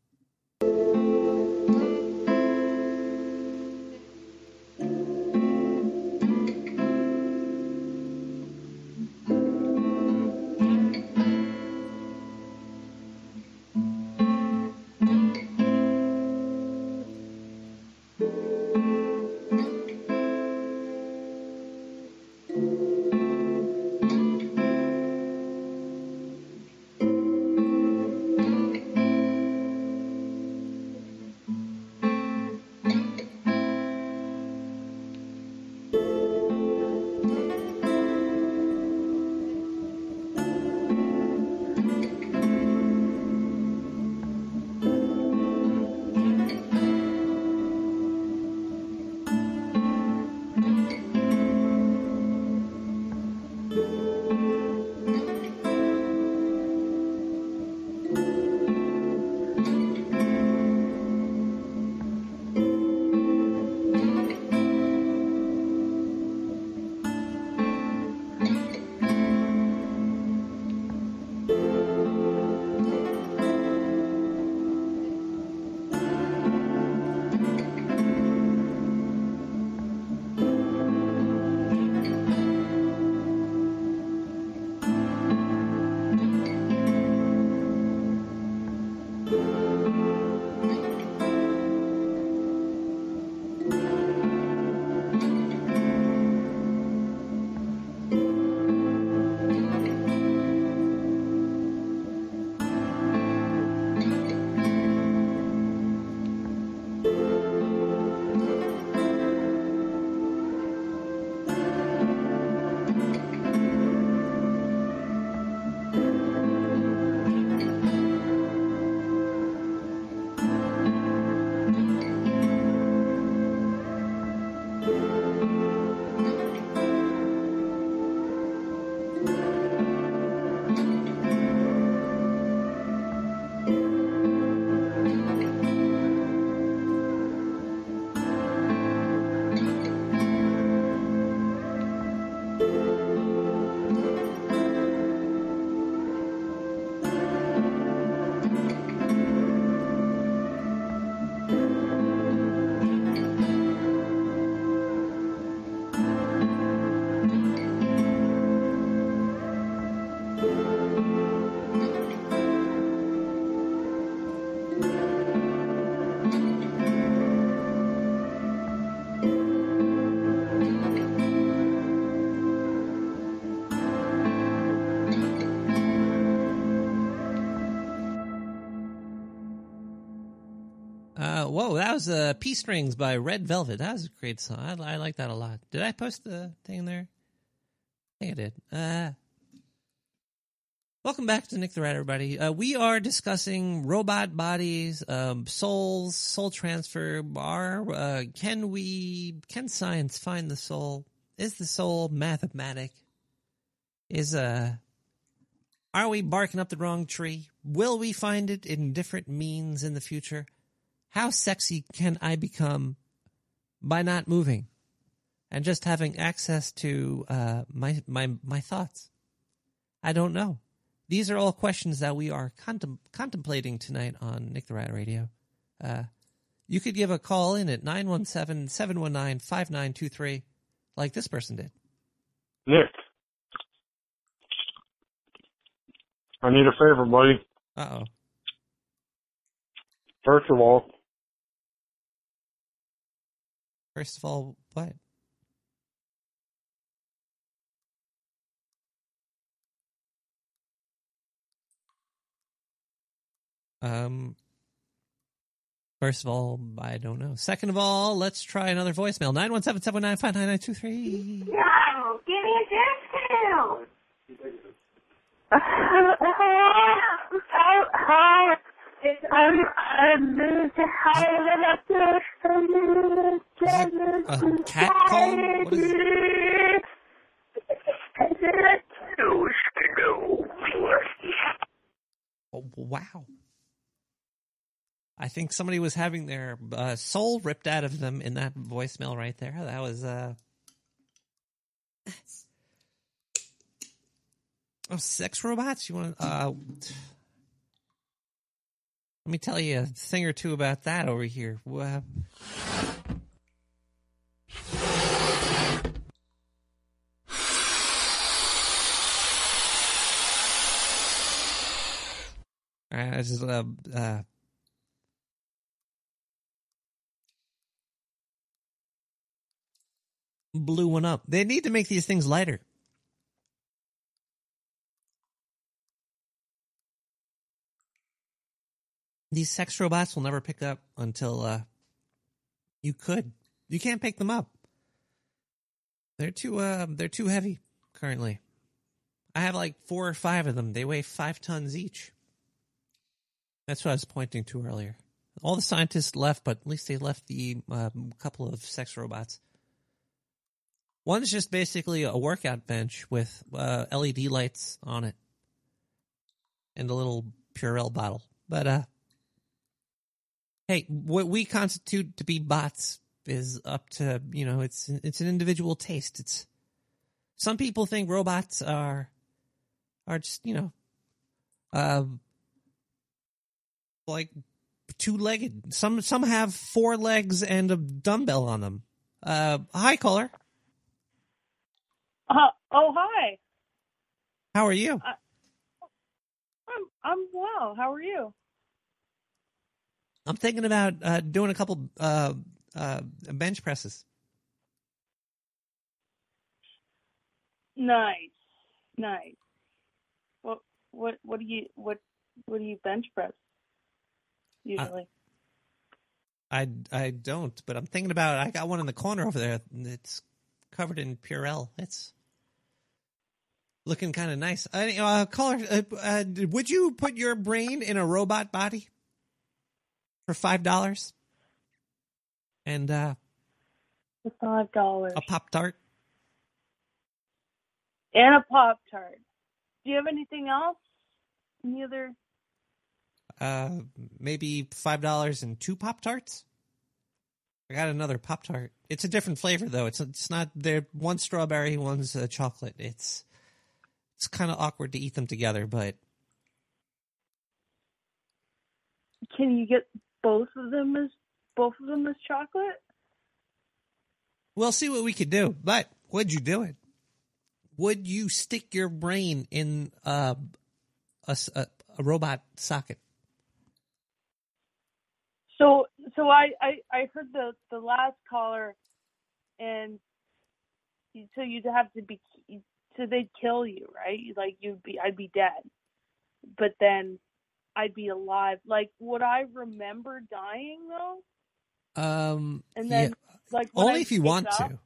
Speaker 4: That was uh, Peace Strings by Red Velvet. That was a great song. I, I like that a lot. Did I post the thing there? I think I did. Uh, welcome back to Nick the Rat, everybody. Uh, we are discussing robot bodies, um, souls, soul transfer. Are uh, can we? Can science find the soul? Is the soul mathematic? Is uh, are we barking up the wrong tree? Will we find it in different means in the future? How sexy can I become by not moving and just having access to uh, my my my thoughts? I don't know. These are all questions that we are contem- contemplating tonight on Nick the Rat Radio. Uh, you could give a call in at 917-719-5923 like this person did.
Speaker 15: Nick. I need a favor, buddy.
Speaker 4: Uh-oh.
Speaker 15: First of all,
Speaker 4: First of all, what? Um, first of all, I don't know. Second of all, let's try another voicemail. 917-719-5923.
Speaker 16: No, give me a discount. I'm, I'm to
Speaker 4: A cat call? What is Oh, wow. I think somebody was having their uh, soul ripped out of them in that voicemail right there. That was uh Oh, sex robots? You want to uh Let me tell you a thing or two about that over here. Well, I just uh, uh, blew one up. They need to make these things lighter. These sex robots will never pick up until uh, you could. You can't pick them up. They're too uh, they're too heavy currently. I have like four or five of them. They weigh five tons each. That's what I was pointing to earlier. All the scientists left, but at least they left the uh, couple of sex robots. One's just basically a workout bench with uh, LED lights on it and a little Purell bottle. But uh, hey, what we constitute to be bots is up to you know it's it's an individual taste. It's some people think robots are are just you know uh, like two legged. Some some have four legs and a dumbbell on them. Uh, hi, caller.
Speaker 5: Uh, oh, hi.
Speaker 4: How are you?
Speaker 5: I, I'm I'm well. How are you?
Speaker 4: I'm thinking about uh, doing a couple uh, uh, bench presses.
Speaker 5: Nice, nice. What what what do you what what do you bench press usually?
Speaker 4: I I don't, but I'm thinking about. I got one in the corner over there. It's covered in Purell. It's looking kind of nice. Uh, uh, caller, uh, uh, would you put your brain in a robot body for five dollars? And uh,
Speaker 5: For five dollars
Speaker 4: a pop tart.
Speaker 5: and a pop tart. Do you have anything else? Any other?
Speaker 4: Uh, maybe five dollars and two pop tarts. I got another pop tart. It's a different flavor though. It's it's not they're one's strawberry, one's uh, chocolate. It's it's kind of awkward to eat them together, but
Speaker 5: Can you get both of them as both of them as chocolate?
Speaker 4: we'll see what we could do. But would you do it? Would you stick your brain in uh, a a- a robot socket?
Speaker 5: So so I I, I heard the the last caller, and so you'd have to be so they'd kill you, right? Like you'd be I'd be dead, but then I'd be alive. Like, would I remember dying though?
Speaker 4: Um,
Speaker 5: And then,
Speaker 4: yeah,
Speaker 5: like,
Speaker 4: only
Speaker 5: I
Speaker 4: if you want
Speaker 5: up-
Speaker 4: to.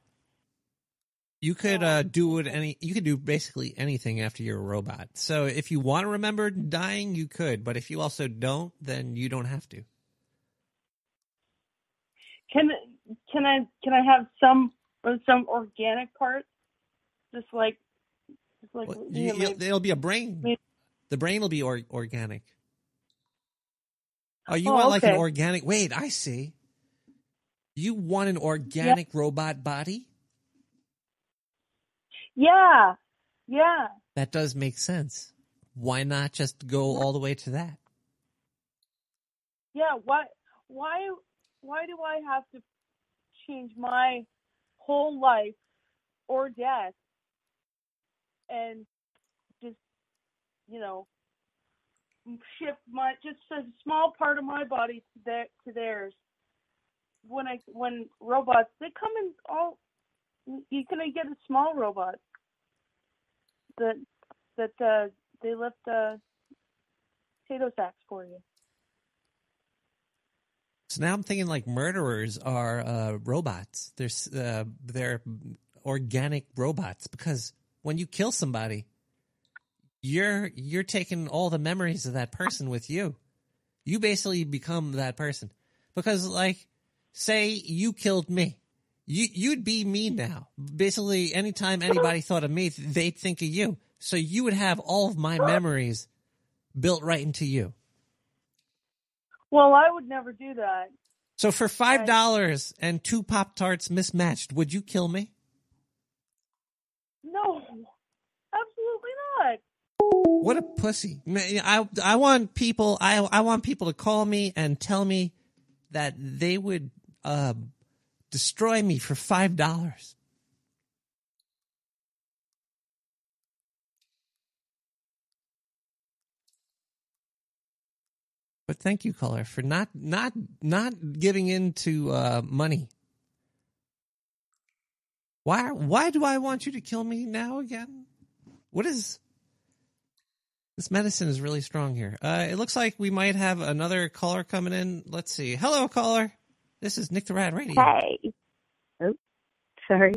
Speaker 4: You could uh, do it any. You could do basically anything after you're a robot. So if you want to remember dying, you could. But if you also don't, then you don't have to.
Speaker 5: Can can I can I have some some organic parts? Just like, just like
Speaker 4: You,
Speaker 5: you maybe-
Speaker 4: there'll be a brain. The brain will be or, organic. Oh, you
Speaker 5: Oh,
Speaker 4: want like an organic? Wait, I see. You want an organic robot body?
Speaker 5: yeah, yeah.
Speaker 4: That does make sense. Why not just go all the way to that?
Speaker 5: Yeah, why why why do I have to change my whole life or death and just you know shift my just a small part of my body to their to theirs when I when robots they come in all you can get a small robot that that uh they lift uh potato sacks for you.
Speaker 4: So now I'm thinking like murderers are uh, robots. They're uh, they're organic robots because when you kill somebody, you're you're taking all the memories of that person with you. You basically become that person because like say you killed me. You you'd be me now. Basically anytime anybody thought of me, they'd think of you. So you would have all of my memories built right into you.
Speaker 5: Well, I would never do that.
Speaker 4: So for five dollars and two Pop Tarts mismatched, would you kill me?
Speaker 5: No, absolutely not.
Speaker 4: What a pussy! I I want people I I want people to call me and tell me that they would uh, destroy me for five dollars. But thank you, caller, for not not not giving in to uh, money. Why why do I want you to kill me now again? What is this medicine is really strong here. Uh, it looks like we might have another caller coming in. Let's see. Hello, caller. This is Nick the Rat Radio.
Speaker 17: Hey. Oh, sorry.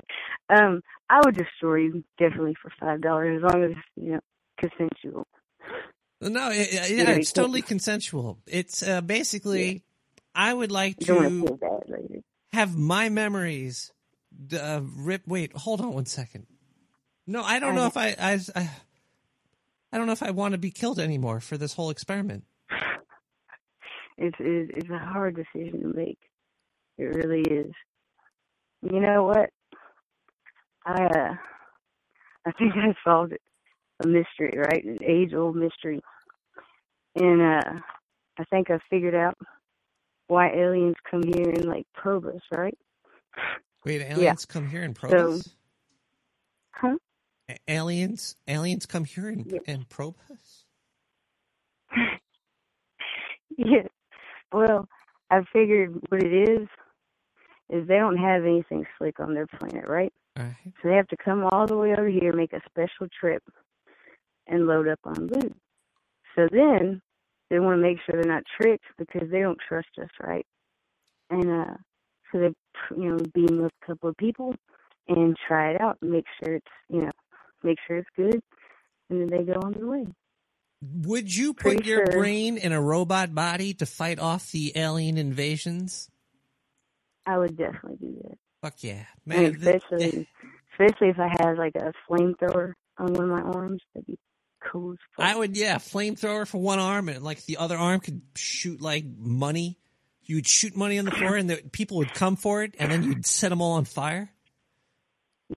Speaker 17: Um, I would destroy you definitely for five dollars as long as you know consensual.
Speaker 4: No, it, it- yeah, it's totally consensual. It's uh, basically, I would like
Speaker 17: You don't want to
Speaker 4: to
Speaker 17: feel bad later.
Speaker 4: have my memories uh, rip. Wait, hold on one second. No, I don't know if I, I, I, I don't know if I want to be killed anymore for this whole experiment.
Speaker 17: It's it's it's a hard decision to make. It really is. You know what? I uh, I think I solved it. A mystery, right? An age old mystery. And uh I think I figured out why aliens come here and like probe us, right?
Speaker 4: Wait,
Speaker 17: Yeah.
Speaker 4: aliens come here and probe
Speaker 17: So-
Speaker 4: us?
Speaker 17: Huh?
Speaker 4: Aliens, aliens come here and, and probe us?
Speaker 17: yes Well, I figured what it is is they don't have anything slick on their planet, right? So they have to come all the way over here, make a special trip, and load up on loot. So then they want to make sure they're not tricked because they don't trust us, right? And uh, so they, you know, beam up a couple of people and try it out and make sure it's, you know, make sure it's good, and then they go on their way.
Speaker 4: Would you put
Speaker 17: Pretty
Speaker 4: your
Speaker 17: sure.
Speaker 4: brain in a robot body to fight off the alien invasions?
Speaker 17: I would definitely do that.
Speaker 4: Fuck yeah,
Speaker 17: And
Speaker 4: man! th-
Speaker 17: especially, especially if I had like a flamethrower on one of my arms, that'd be cool as fuck.
Speaker 4: I would, yeah, flamethrower for one arm, and like the other arm could shoot like money. You would shoot money on the floor, and the people would come for it, and then you'd set them all on fire.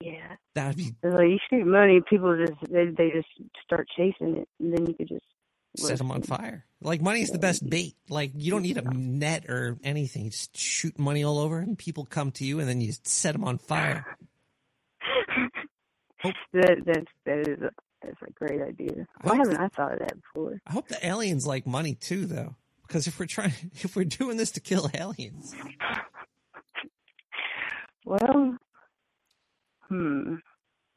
Speaker 17: Yeah.
Speaker 4: That would be
Speaker 17: So you shoot money, people just they they just start chasing it, and then you could just
Speaker 4: set them on fire. Like money is the best bait. Like you don't need a net or anything. You just shoot money all over, and people come to you, and then you set them on fire. Oh.
Speaker 17: that that's that is a, that's a great idea. Why haven't I thought of that before?
Speaker 4: I hope the aliens like money too, though, because if we're trying, if we're doing this to kill aliens,
Speaker 17: Well, hmm.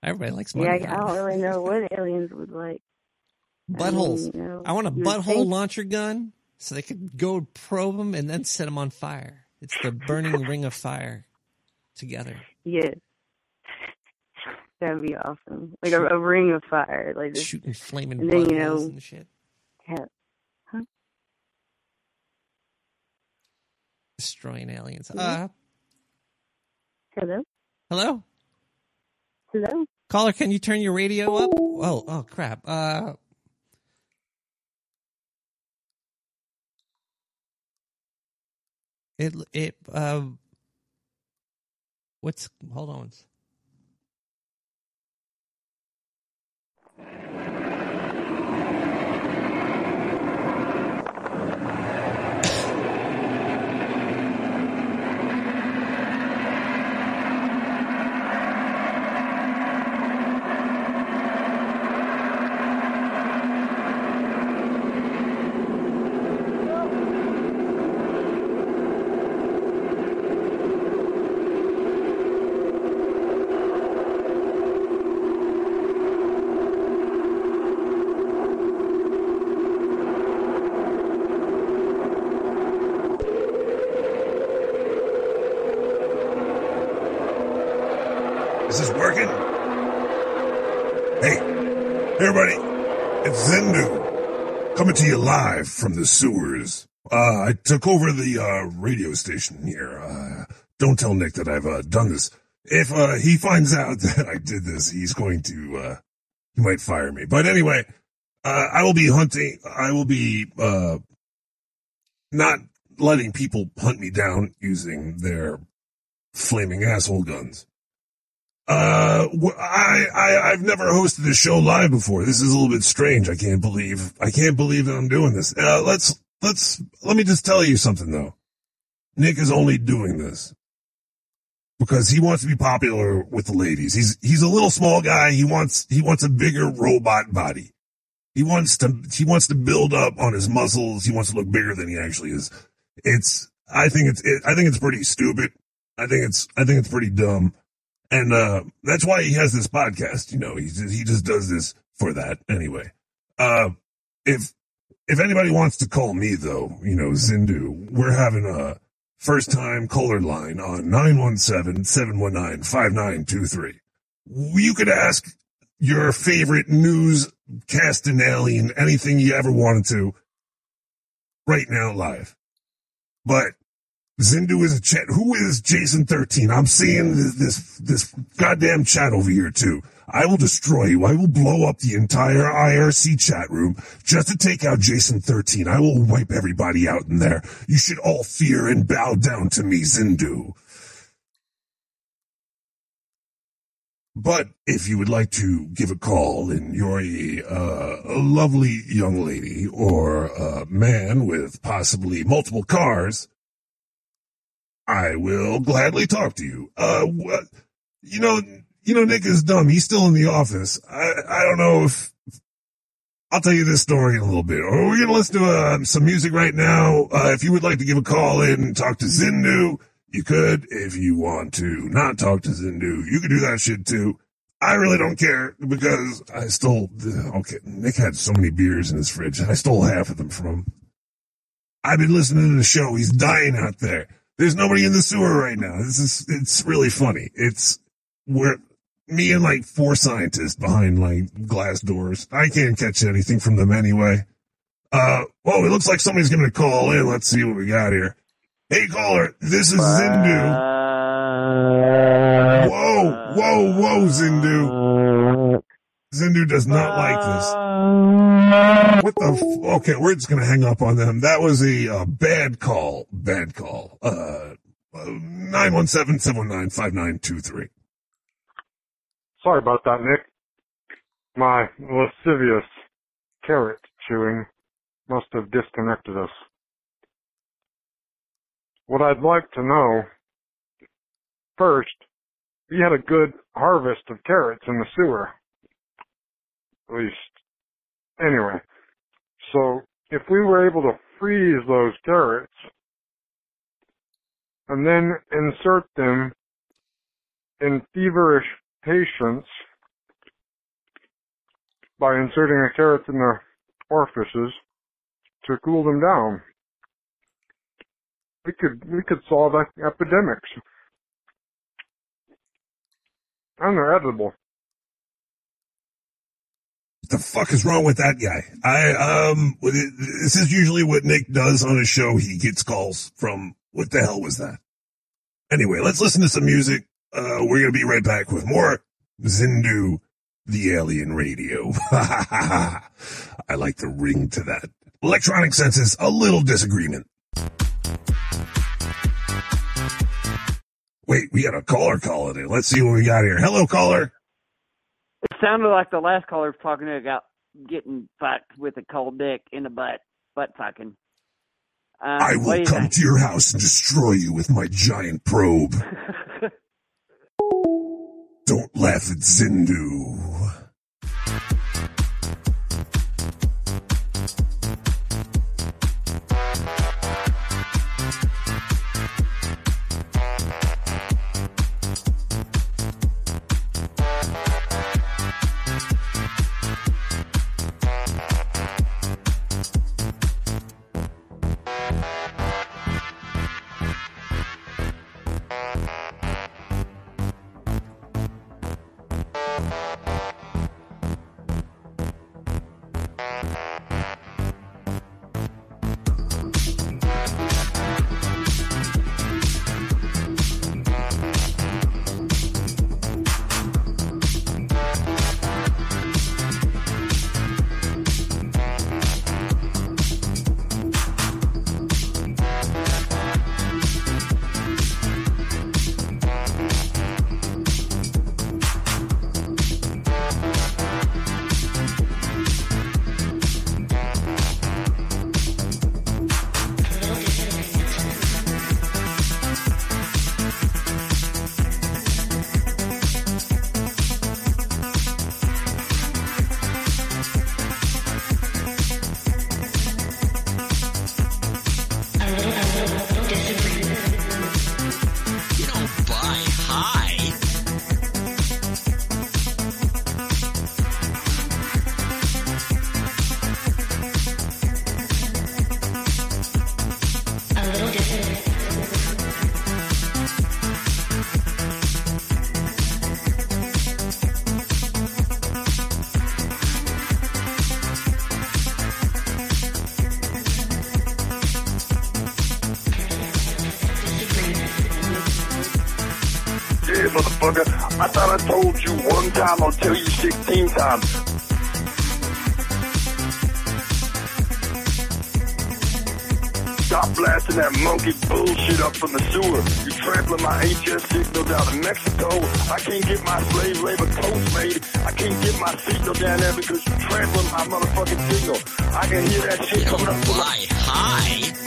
Speaker 4: everybody likes
Speaker 17: Yeah,
Speaker 4: money.
Speaker 17: I, I don't really know what aliens would like.
Speaker 4: buttholes.
Speaker 17: you know,
Speaker 4: I want a butthole
Speaker 17: think-
Speaker 4: launcher gun so they could go probe them and then set them on fire. It's the burning ring of fire together.
Speaker 17: Yes. That'd be awesome. Like a, a ring of fire, like this.
Speaker 4: Shooting flaming
Speaker 17: and then you know,
Speaker 4: and shit.
Speaker 17: have, huh?
Speaker 4: Destroying aliens.
Speaker 17: Mhm.
Speaker 4: Uh,
Speaker 17: Hello,
Speaker 4: hello?
Speaker 17: Hello.
Speaker 4: Caller, can you turn your radio up? Oh, oh crap. Uh It it uh what's hold on.
Speaker 12: Is this working? Hey, everybody, it's Zindu coming to you live from the sewers. Uh, I took over the uh, radio station here. Uh, don't tell Nick that I've uh, done this. If uh, he finds out that I did this, he's going to uh, he might fire me. But anyway, I will be hunting. I will be not letting people hunt me down using their flaming asshole guns. Uh, I, I, I've never hosted this show live before. This is a little bit strange. I can't believe, I can't believe that I'm doing this. Uh, let's, let's, let me just tell you something though. Nick is only doing this because he wants to be popular with the ladies. He's, he's a little small guy. He wants, he wants a bigger robot body. He wants to, he wants to build up on his muscles. He wants to look bigger than he actually is. It's, I think it's, it, I think it's pretty stupid. I think it's, I think it's pretty dumb. And, uh, that's why he has this podcast. You know, he just, he just does this for that anyway. Uh, if, if anybody wants to call me though, you know, Zindu, we're having a first time caller line on 917-719-5923. You could ask your favorite newscasting alien anything you ever wanted to right now live. But Zindu is a chat. Who is Jason 13? I'm seeing this, this, this goddamn chat over here too. I will destroy you. I will blow up the entire IRC chat room just to take out Jason 13. I will wipe everybody out in there. You should all fear and bow down to me, Zindu. But if you would like to give a call and you're a, uh, a lovely young lady or a man with possibly multiple cars, I will gladly talk to you. Uh, you know, you know, Nick is dumb. He's still in the office. I, I don't know if I'll tell you this story in a little bit. Or we're going to listen to uh, some music right now. Uh, if you would like to give a call in and talk to Zindu, you could. If you want to not talk to Zindu, you could do that shit too. I really don't care because I stole, okay, Nick had so many beers in his fridge. and I stole half of them from him. I've been listening to the show. He's dying out there. There's nobody in the sewer right now. This is, it's really funny. It's, we're, me and like four scientists behind like glass doors. I can't catch anything from them anyway. Uh, well, it looks like somebody's going to call in. Let's see what we got here. Hey caller, this is Zindu. Whoa, whoa, whoa, Zindu. Zindu does not like this. What the? F- okay, we're just gonna hang up on them. That was a uh, bad call. Bad call. Uh, nine one seven seven one nine five nine two three.
Speaker 15: Sorry about that, Nick. My lascivious carrot chewing must have disconnected us. What I'd like to know first, we had a good harvest of carrots in the sewer. At least, anyway. So, if we were able to freeze those carrots and then insert them in feverish patients by inserting a carrot in their orifices to cool them down. We could we could solve epidemics. And they're edible.
Speaker 12: The fuck is wrong with that guy? I um, this is usually what Nick does on his show. He gets calls from what the hell was that? Anyway, let's listen to some music. Uh, we're gonna be right back with more Zindu, the alien radio. I like the ring to that. Electronic senses, a little disagreement. Wait, we got a caller calling in. Let's see what we got here. Hello, caller.
Speaker 18: It sounded like the last caller was talking about getting fucked with a cold dick in the butt, butt fucking. Um,
Speaker 12: I will come
Speaker 18: think?
Speaker 12: to your house and destroy you with my giant probe. Don't laugh at Zindu.
Speaker 19: Motherfucker. I thought I told you one time, I'll tell you 16 times. Stop blasting that monkey bullshit up from the sewer. You trampling my HS signal down in Mexico. I can't get my slave labor coats made. I can't get my signal down there because you trampling my motherfucking signal. I can hear that shit coming up from
Speaker 20: Buy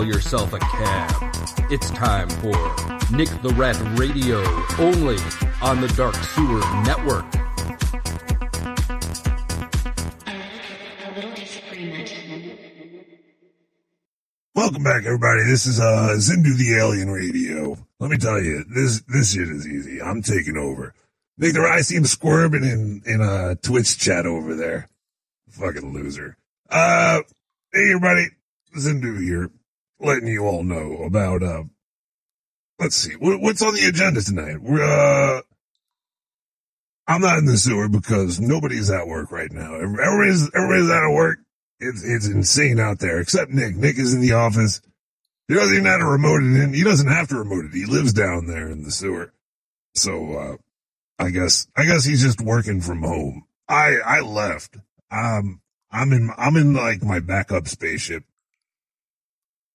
Speaker 8: call yourself a cab. It's time for Nick the Rat Radio, only on the Dark Sewer Network.
Speaker 12: Welcome back, everybody. This is uh Zindu the Alien Radio. Let me tell you, this this shit is easy. I'm taking over. Nick, the I see him squirming in in a Twitch chat over there. Fucking loser. Uh, hey everybody, Zindu here, letting you all know about uh let's see. What, what's on the agenda tonight? Uh, I'm not in the sewer because nobody's at work right now. Everybody's, everybody's out of work. It's, it's insane out there, except Nick. Nick is in the office. He doesn't even have to remote it in. He doesn't have to remote it. He lives down there in the sewer. So, uh, I guess, I guess he's just working from home. I, I left. Um, I'm in, I'm in like my backup spaceship.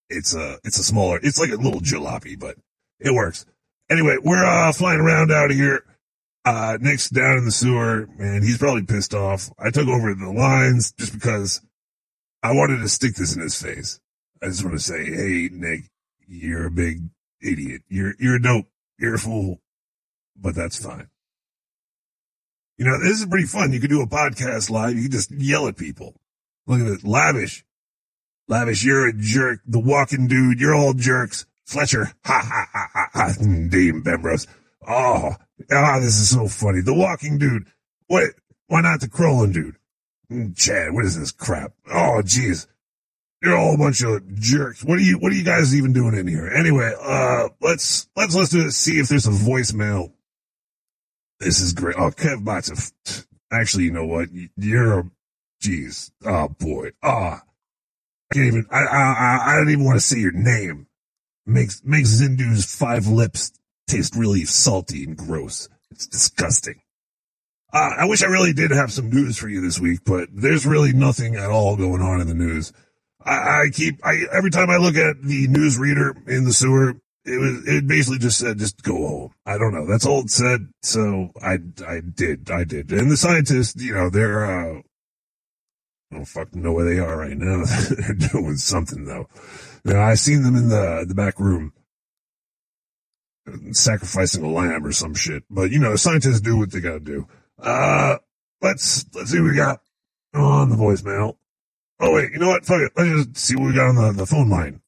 Speaker 12: It's a, it's a smaller, it's like a little jalopy, but it works. Anyway, we're, uh, flying around out of here. Uh, Nick's down in the sewer and he's probably pissed off. I took over the lines just because I wanted to stick this in his face. I just want to say, hey, Nick, you're a big idiot. You're, you're a dope. You're a fool, but that's fine. You know, this is pretty fun. You could do a podcast live. You can just yell at people. Look at it. Lavish. Lavish, you're a jerk. The walking dude, you're all jerks. Fletcher, ha ha ha ha ha. Dame Bembros. Oh, ah, this is so funny. The walking dude. What? Why not the crawling dude? Mm, Chad, what is this crap? Oh, jeez. You're all a bunch of jerks. What are you, what are you guys even doing in here? Anyway, uh, let's, let's listen to see if there's a voicemail. This is great. Oh, Kev a- Actually, you know what? You're a, jeez. Oh boy. Ah. I can't even, I, I, I- don't even want to say your name. Makes, makes Zindu's five lips taste really salty and gross. It's disgusting. Uh, I wish I really did have some news for you this week, but there's really nothing at all going on in the news. I, I keep, I, every time I look at the news reader in the sewer, it was, it basically just said, just go home. I don't know. That's all it said. So I, I did, I did. And the scientists, you know, they're, uh, I don't fucking know where they are right now. they're doing something though. Know, I seen them in the, the back room sacrificing a lamb or some shit. But you know, scientists do what they gotta do. Uh, let's, let's see what we got on the voicemail. Oh wait, you know what? Fuck it. Let's just see what we got on the, the phone line.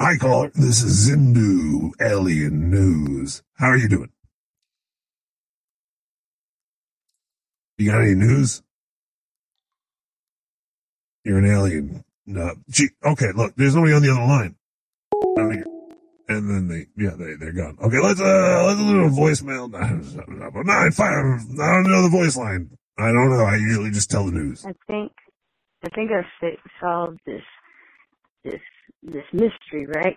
Speaker 12: Hi caller. This is Zindu Alien News. How are you doing? You got any news? You're an alien. No. Gee, okay, look, there's nobody on the other line. I don't think- And then they, yeah, they, they're gone. Okay, let's, uh, let's do a voicemail. Nine, five, I don't know the voice line. I don't know. I usually just tell the news.
Speaker 17: I think I think I fi- solved this this this mystery right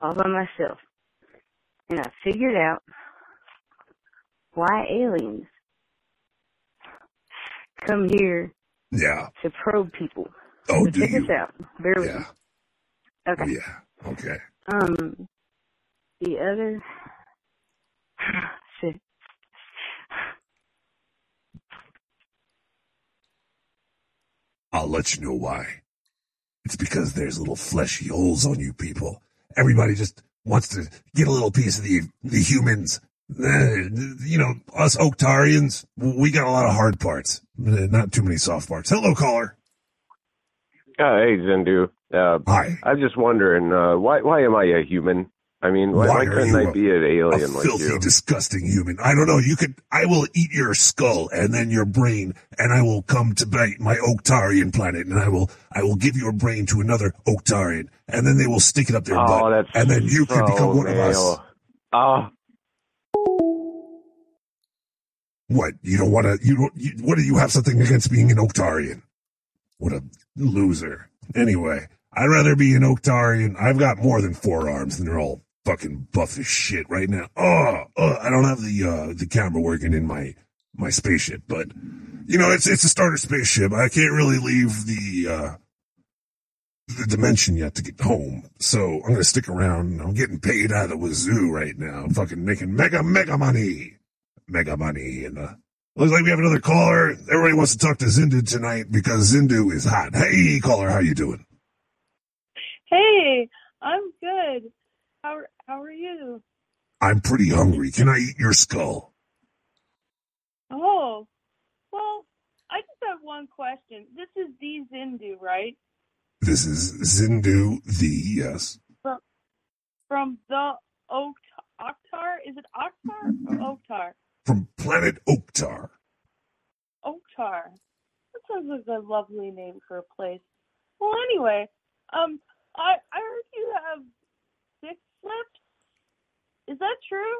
Speaker 17: all by myself, and I figured out why aliens come here
Speaker 12: Yeah.
Speaker 17: to probe people.
Speaker 12: Oh, do
Speaker 17: check
Speaker 12: you?
Speaker 17: this out. Bear
Speaker 12: Yeah.
Speaker 17: Okay.
Speaker 12: Yeah. Okay.
Speaker 17: Um, the other shit.
Speaker 12: I'll let you know why. It's because there's little fleshy holes on you people. Everybody just wants to get a little piece of the the humans. Uh, you know, us Oktarians, we got a lot of hard parts, not too many soft parts. Hello, caller.
Speaker 21: Uh, hey, Zindu. Uh,
Speaker 12: Hi.
Speaker 21: I'm just wondering, uh, why why am I a human? I mean, why, why,
Speaker 12: why
Speaker 21: couldn't I
Speaker 12: a-
Speaker 21: be an
Speaker 12: A
Speaker 21: alien like
Speaker 12: filthy,
Speaker 21: you?
Speaker 12: disgusting human. I don't know. You could. I will eat your skull and then your brain, and I will come to my, my Oktarian planet, and I will I will give your brain to another Oktarian, and then they will stick it up their
Speaker 21: Oh,
Speaker 12: butt, and then you can
Speaker 21: so
Speaker 12: become one of us.
Speaker 21: Oh,
Speaker 12: What? You don't want to? You don't? You, what do you have something against being an Oktarian? What a loser. Anyway, I'd rather be an Oktarian. I've got more than four arms, and they're all fucking buff as shit right now. Oh, oh I don't have the uh the camera working in my my spaceship, but you know it's it's a starter spaceship. I can't really leave the uh the dimension yet to get home, so I'm gonna stick around. I'm getting paid out of the wazoo right now. I'm fucking making mega mega money mega money in uh looks like we have another caller. Everybody wants to talk to Zindu tonight because Zindu is hot. Hey caller, how you doing?
Speaker 5: Hey, I'm good. How how are you?
Speaker 12: I'm pretty hungry. Can I eat your skull?
Speaker 5: Oh, well, I just have one question. This is D Zindu, right?
Speaker 12: This is Zindu the yes.
Speaker 5: From from the Oktar? Is it Oktar or Oktar?
Speaker 12: From planet Oktar.
Speaker 5: Oktar. That sounds like a lovely name for a place. Well, anyway, um, I I heard you have six lips.
Speaker 22: Is that true?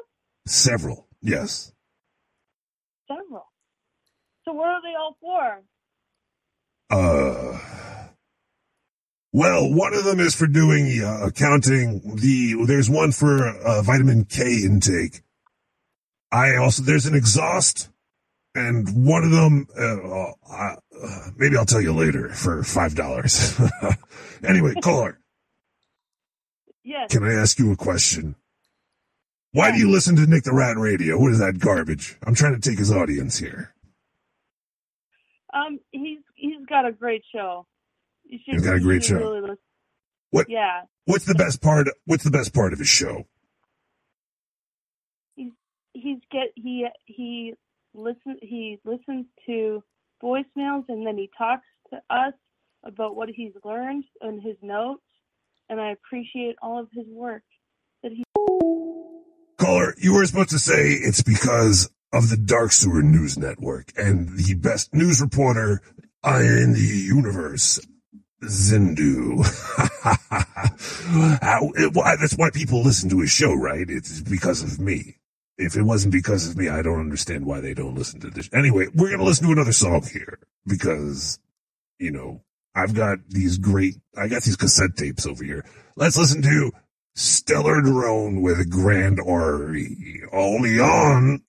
Speaker 12: Several. Yes.
Speaker 22: Several. So what are they all for?
Speaker 12: Uh, well, one of them is for doing uh, accounting. The there's one for uh, vitamin K intake. I also there's an exhaust, and one of them. Uh, uh, uh, maybe I'll tell you later for five dollars. anyway, caller,
Speaker 22: Yes.
Speaker 12: can I ask you a question? Why do you listen to Nick the Rat Radio? What is that garbage? I'm trying to take his audience here.
Speaker 22: Um, he's he's got a great show. You should,
Speaker 12: He's got a great show.
Speaker 22: Really.
Speaker 12: What?
Speaker 22: Yeah,
Speaker 12: What's the best part? What's the best part of his show?
Speaker 22: He's get he he listen he listens to voicemails and then he talks to us about what he's learned in his notes, and I appreciate all of his work that he.
Speaker 12: Caller, you were supposed to say it's because of the Dark Sewer News Network and the best news reporter in the universe, Zindu. How- it- why- That's why people listen to his show, right? It's because of me. If it wasn't because of me, I don't understand why they don't listen to this. Anyway, we're going to listen to another song here because, you know, I've got these great, I got these cassette tapes over here. Let's listen to Stellar Drone with Grand Orrery, only on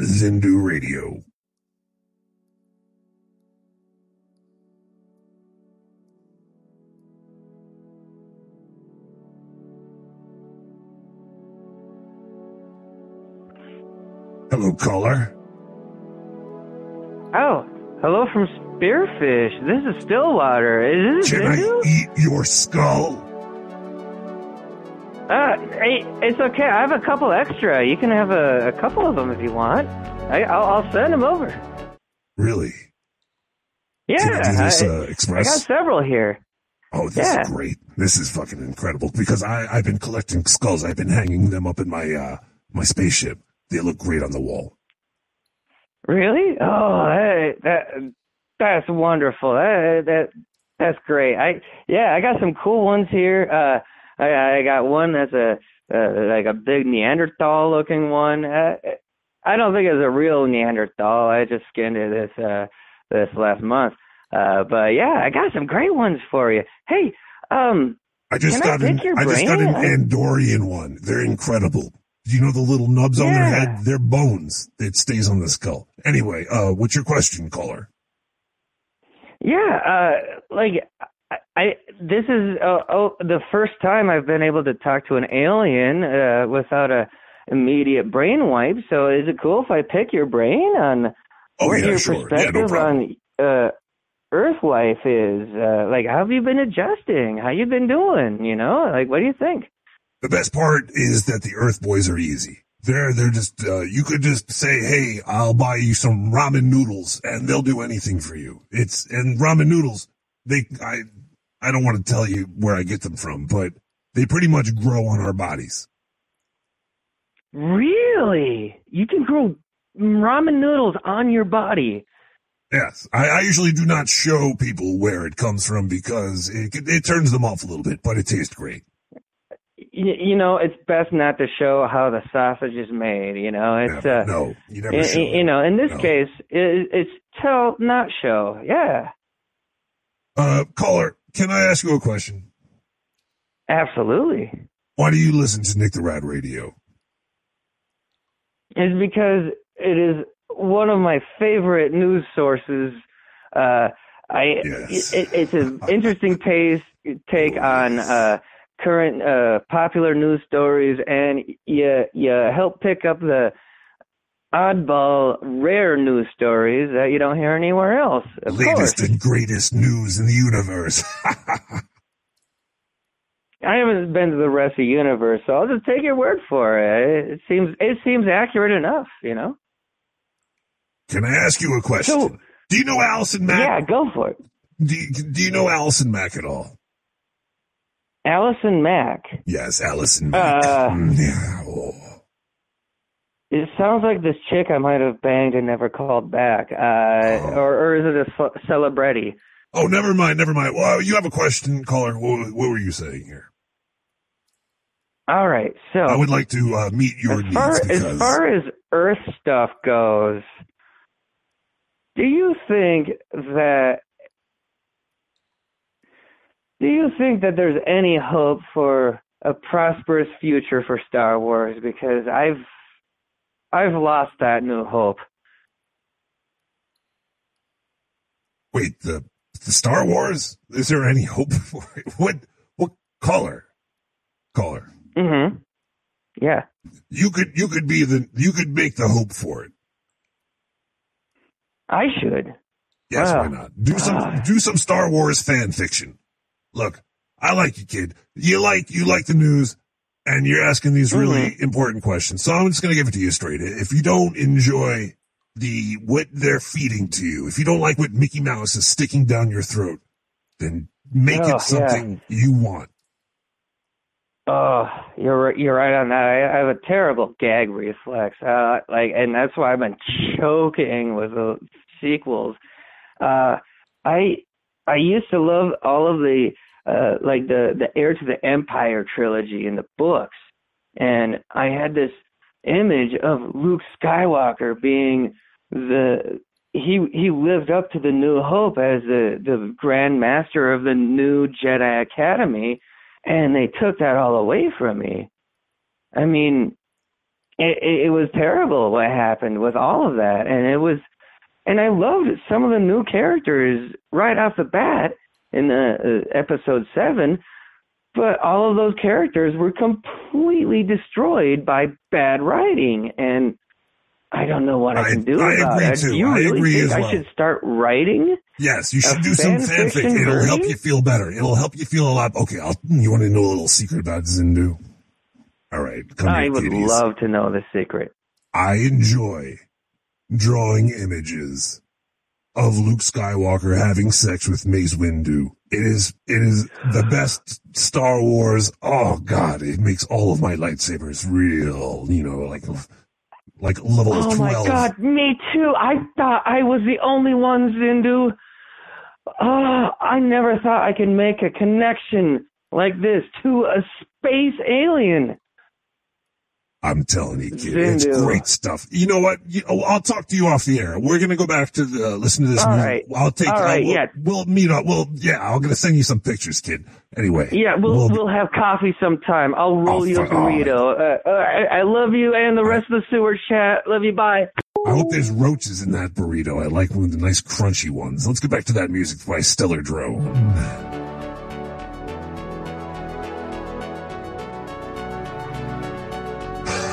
Speaker 12: Zindu Radio. Hello, caller.
Speaker 14: Oh, hello from Spearfish. This is Stillwater. Is this
Speaker 12: Can I eat your skull?
Speaker 14: Uh, it's okay. I have a couple extra. You can have a, a couple of them if you want. I, I'll, I'll send them over.
Speaker 12: Really?
Speaker 14: Yeah,
Speaker 12: Can I this, uh, express?
Speaker 14: I got several here.
Speaker 12: Oh, this
Speaker 14: Yeah.
Speaker 12: is great. This is fucking incredible because I, I've been collecting skulls. I've been hanging them up in my, uh, my spaceship. They look great on the wall.
Speaker 14: Really? Oh, that, that that's wonderful. That, that that's great. I yeah, I got some cool ones here. Uh, I I got one that's a uh, like a big Neanderthal looking one. Uh, I don't think it's a real Neanderthal. I just skinned it this uh this last month. Uh, but yeah, I got some great ones for you. Hey, um,
Speaker 12: I just got
Speaker 14: I
Speaker 12: an,
Speaker 14: your
Speaker 12: I just got an Andorian one. They're incredible. You know the little nubs on their head? They're bones. It stays on the skull. Anyway, uh, what's your question, caller?
Speaker 14: Yeah, uh, like I, I this is uh, oh the first time I've been able to talk to an alien uh, without a immediate brain wipe. So is it cool if I pick your brain on
Speaker 12: Oh,
Speaker 14: what
Speaker 12: yeah,
Speaker 14: your
Speaker 12: sure. Yeah, no
Speaker 14: perspective on uh, Earth life is? Uh, like, how have you been adjusting? How you been doing? You know, like, what do you think?
Speaker 12: The best part is that the Earth Boys are easy. They're they're just uh, you could just say, "Hey, I'll buy you some ramen noodles," and they'll do anything for you. It's and ramen noodles. They I I don't want to tell you where I get them from, but they pretty much grow on our bodies.
Speaker 14: Really? You can grow ramen noodles on your body?
Speaker 12: Yes, I, I usually do not show people where it comes from because it it turns them off a little bit, but it tastes great.
Speaker 14: You, you know, it's best not to show how the sausage is made. You know, it's uh,
Speaker 12: no, you never show
Speaker 14: You know, in this
Speaker 12: No.
Speaker 14: case, it, it's tell not show. Yeah,
Speaker 12: Uh, caller, can I ask you a question?
Speaker 14: absolutely.
Speaker 12: Why do you listen to Nick the Rat Radio?
Speaker 14: It's because it is one of my favorite news sources. Uh, I it, it's an interesting taste, take on uh, current uh, popular news stories, and you you help pick up the oddball, rare news stories that you don't hear anywhere else. Of course.
Speaker 12: Latest and greatest news in the universe.
Speaker 14: I haven't been to the rest of the universe, so I'll just take your word for it. It seems it seems accurate enough, you know.
Speaker 12: Can I ask you a question? do you know Allison Mack?
Speaker 14: Yeah, go for it.
Speaker 12: Do you, do you know Allison Mack at all?
Speaker 14: Allison Mack.
Speaker 12: Yes, Allison Mack.
Speaker 14: Uh,
Speaker 12: Mm, oh.
Speaker 14: it sounds like this chick I might have banged and never called back. Uh, or, or is it a ce- celebrity?
Speaker 12: Oh, never mind, never mind. Well, you have a question, caller. What, what were you saying here?
Speaker 14: All right, so
Speaker 12: I would like to uh, meet your
Speaker 14: as far
Speaker 12: needs because
Speaker 14: as far as Earth stuff goes, do you think that do you think that there's any hope for a prosperous future for Star Wars? Because I've I've lost that new hope.
Speaker 12: wait the the Star Wars. Is there any hope for it? What what color? Color.
Speaker 14: Mm-hmm. Yeah.
Speaker 12: You could you could be the you could make the hope for it.
Speaker 14: I should.
Speaker 12: Yes,
Speaker 14: Wow.
Speaker 12: why not? Do some do some Star Wars fan fiction. Look, I like you, kid. You like you like the news, and you're asking these really important questions. So I'm just going to give it to you straight. If you don't enjoy the what they're feeding to you, if you don't like what Mickey Mouse is sticking down your throat, then make
Speaker 14: Oh,
Speaker 12: it something you want.
Speaker 14: Oh, you're right- you're right on that. I, I have a terrible gag reflex, uh, like, and that's why I've been choking with the sequels. Uh, I I used to love all of the uh, like the the Heir to the Empire trilogy in the books, and I had this image of Luke Skywalker being the he he lived up to the New Hope as the the Grand Master of the new Jedi Academy, and they took that all away from me. I mean, it, it, it was terrible what happened with all of that, and it was, and I loved some of the new characters right off the bat in uh, episode seven, but all of those characters were completely destroyed by bad writing, and I don't know what I, can do
Speaker 12: I
Speaker 14: about it.
Speaker 12: too.
Speaker 14: You
Speaker 12: I
Speaker 14: really
Speaker 12: agree
Speaker 14: think I
Speaker 12: well.
Speaker 14: should start writing?
Speaker 12: Yes, you should do some fanfic. It'll help you feel better. It'll help you feel a lot. Okay, I'll, you want to know a little secret about Zindu? All right, come
Speaker 14: I
Speaker 12: here,
Speaker 14: would
Speaker 12: kitties.
Speaker 14: love to know the secret.
Speaker 12: I enjoy drawing images of Luke Skywalker having sex with Mace Windu. It is it is the best Star Wars. Oh God, it makes all of my lightsabers real. You know, like like level
Speaker 14: Oh my god, me too. I thought I was the only one, Zindu. Oh, I never thought I could make a connection like this to a space alien.
Speaker 12: I'm telling you, kid, it's great stuff. You know what? You, oh, I'll talk to you off the air. We're gonna go back to the, listen to this.
Speaker 14: All right.
Speaker 12: I'll take.
Speaker 14: All
Speaker 12: I'll-
Speaker 14: right,
Speaker 12: we'll,
Speaker 14: yeah.
Speaker 12: We'll meet up. We'll yeah. I'm gonna send you some pictures, kid. Anyway.
Speaker 14: Yeah, we'll we'll, have coffee sometime. I'll roll
Speaker 12: Oh,
Speaker 14: you a
Speaker 12: oh.
Speaker 14: burrito. Uh, uh, I, I love you and the rest of the sewer chat. Love you. Bye.
Speaker 12: I hope there's roaches in that burrito. I like one of the nice crunchy ones. Let's get back to that music by Stellar Dro.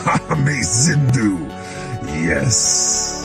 Speaker 12: Mace Zindu. Yes.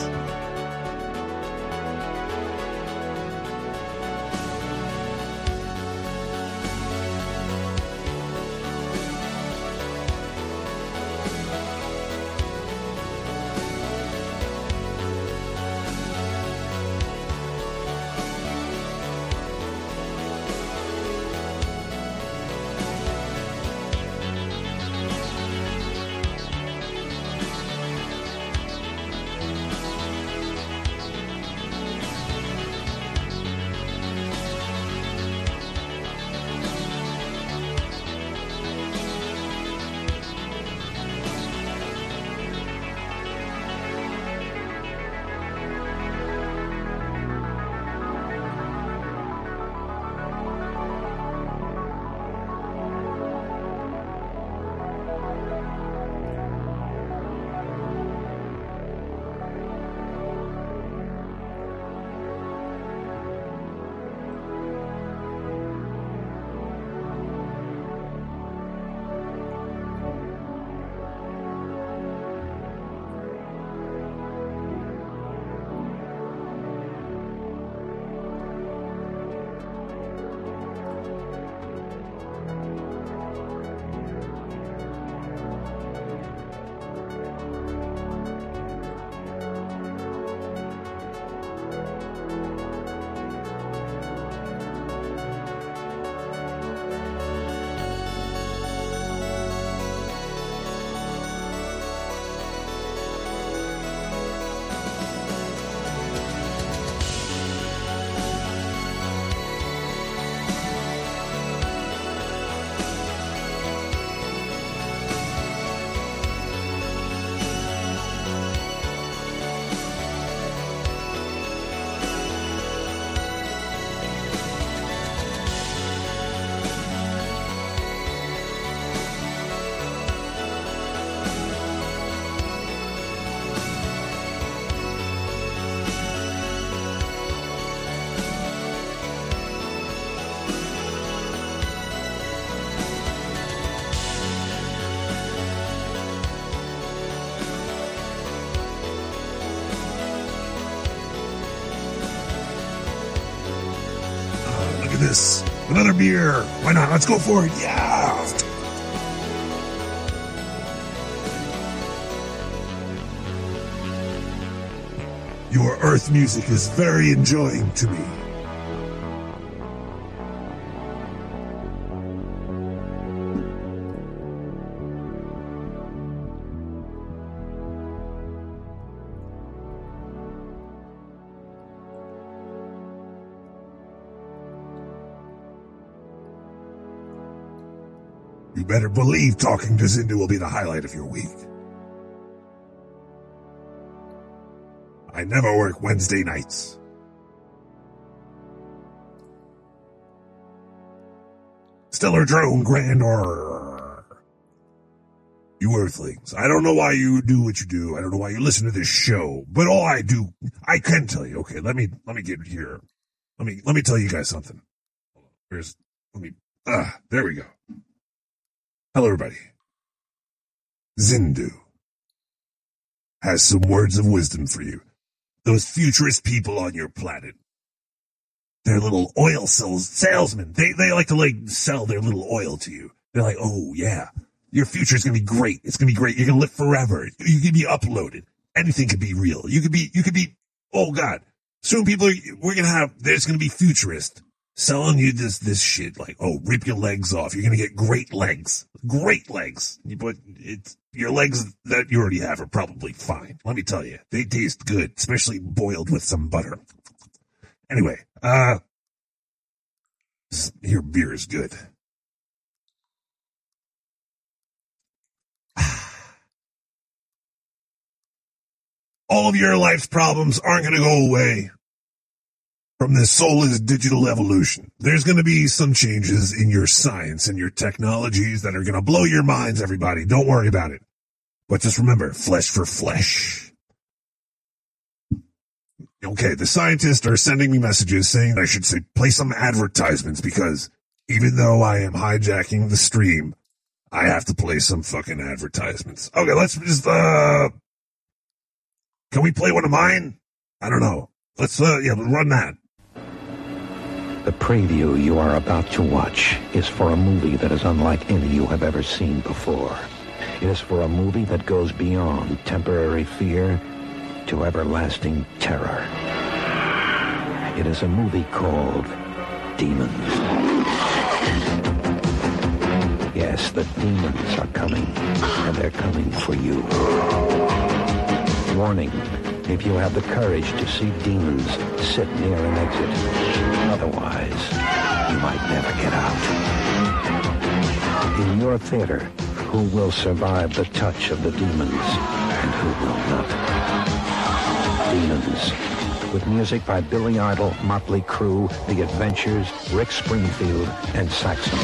Speaker 12: Why not? Let's go for it. Yeah. Your earth music is very enjoying to me. Believe talking to Zindu will be the highlight of your week. I never work Wednesday nights. Stellar Drone Grand. You Earthlings, I don't know why you do what you do. I don't know why you listen to this show, but all I do, I can tell you. Okay, let me let me get here. Let me let me tell you guys something. Here's let me. Ah, there we go. Hello, everybody. Zindu has some words of wisdom for you. Those futurist people on your planet. They're little oil sales, salesmen. They, they like to like sell their little oil to you. They're like, oh yeah, your future is going to be great. It's going to be great. You're going to live forever. You can be uploaded. Anything can be real. You could be, you could be, oh God. Soon people are, we're going to have, there's going to be futurist selling you this, this shit like, oh, rip your legs off. You're to get great legs, great legs. But it's, your legs that you already have are probably fine. Let me tell you, they taste good, especially boiled with some butter. Anyway, uh, your beer is good. All of your life's problems aren't going to go away from this soulless digital evolution. There's going to be some changes in your science and your technologies that are going to blow your minds, everybody. Don't worry about it. But just remember, flesh for flesh. Okay, the scientists are sending me messages saying I should say play some advertisements because even though I am hijacking the stream, I have to play some fucking advertisements. Okay, let's just uh can we play one of mine? I don't know. Let's uh yeah, run that.
Speaker 23: The preview you are about to watch is for a movie that is unlike any you have ever seen before. It is for a movie that goes beyond temporary fear to everlasting terror. It is a movie called Demons. Yes, the demons are coming, and they're coming for you. Warning, if you have the courage to see demons, sit near an exit. Otherwise, you might never get out. In your theater, who will survive the touch of the demons and who will not? Demons. With music by Billy Idol, Motley Crue, The Adventures, Rick Springfield, and Saxon.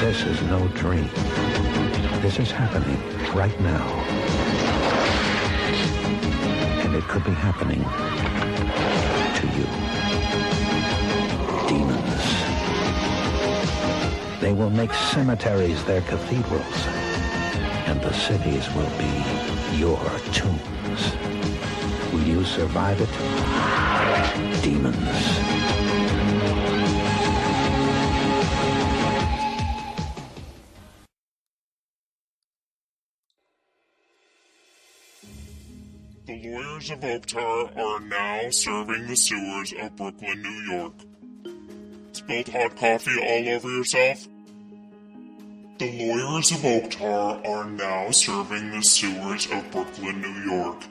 Speaker 23: This is no dream. This is happening right now. And it could be happening They will make cemeteries their cathedrals, and the cities will be your tombs. Will you survive it? Demons.
Speaker 24: The lawyers of Oktar are now serving the sewers of Brooklyn, New York. Spilled hot coffee all over yourself? The lawyers of Oktar are now serving the sewers of Brooklyn, New York.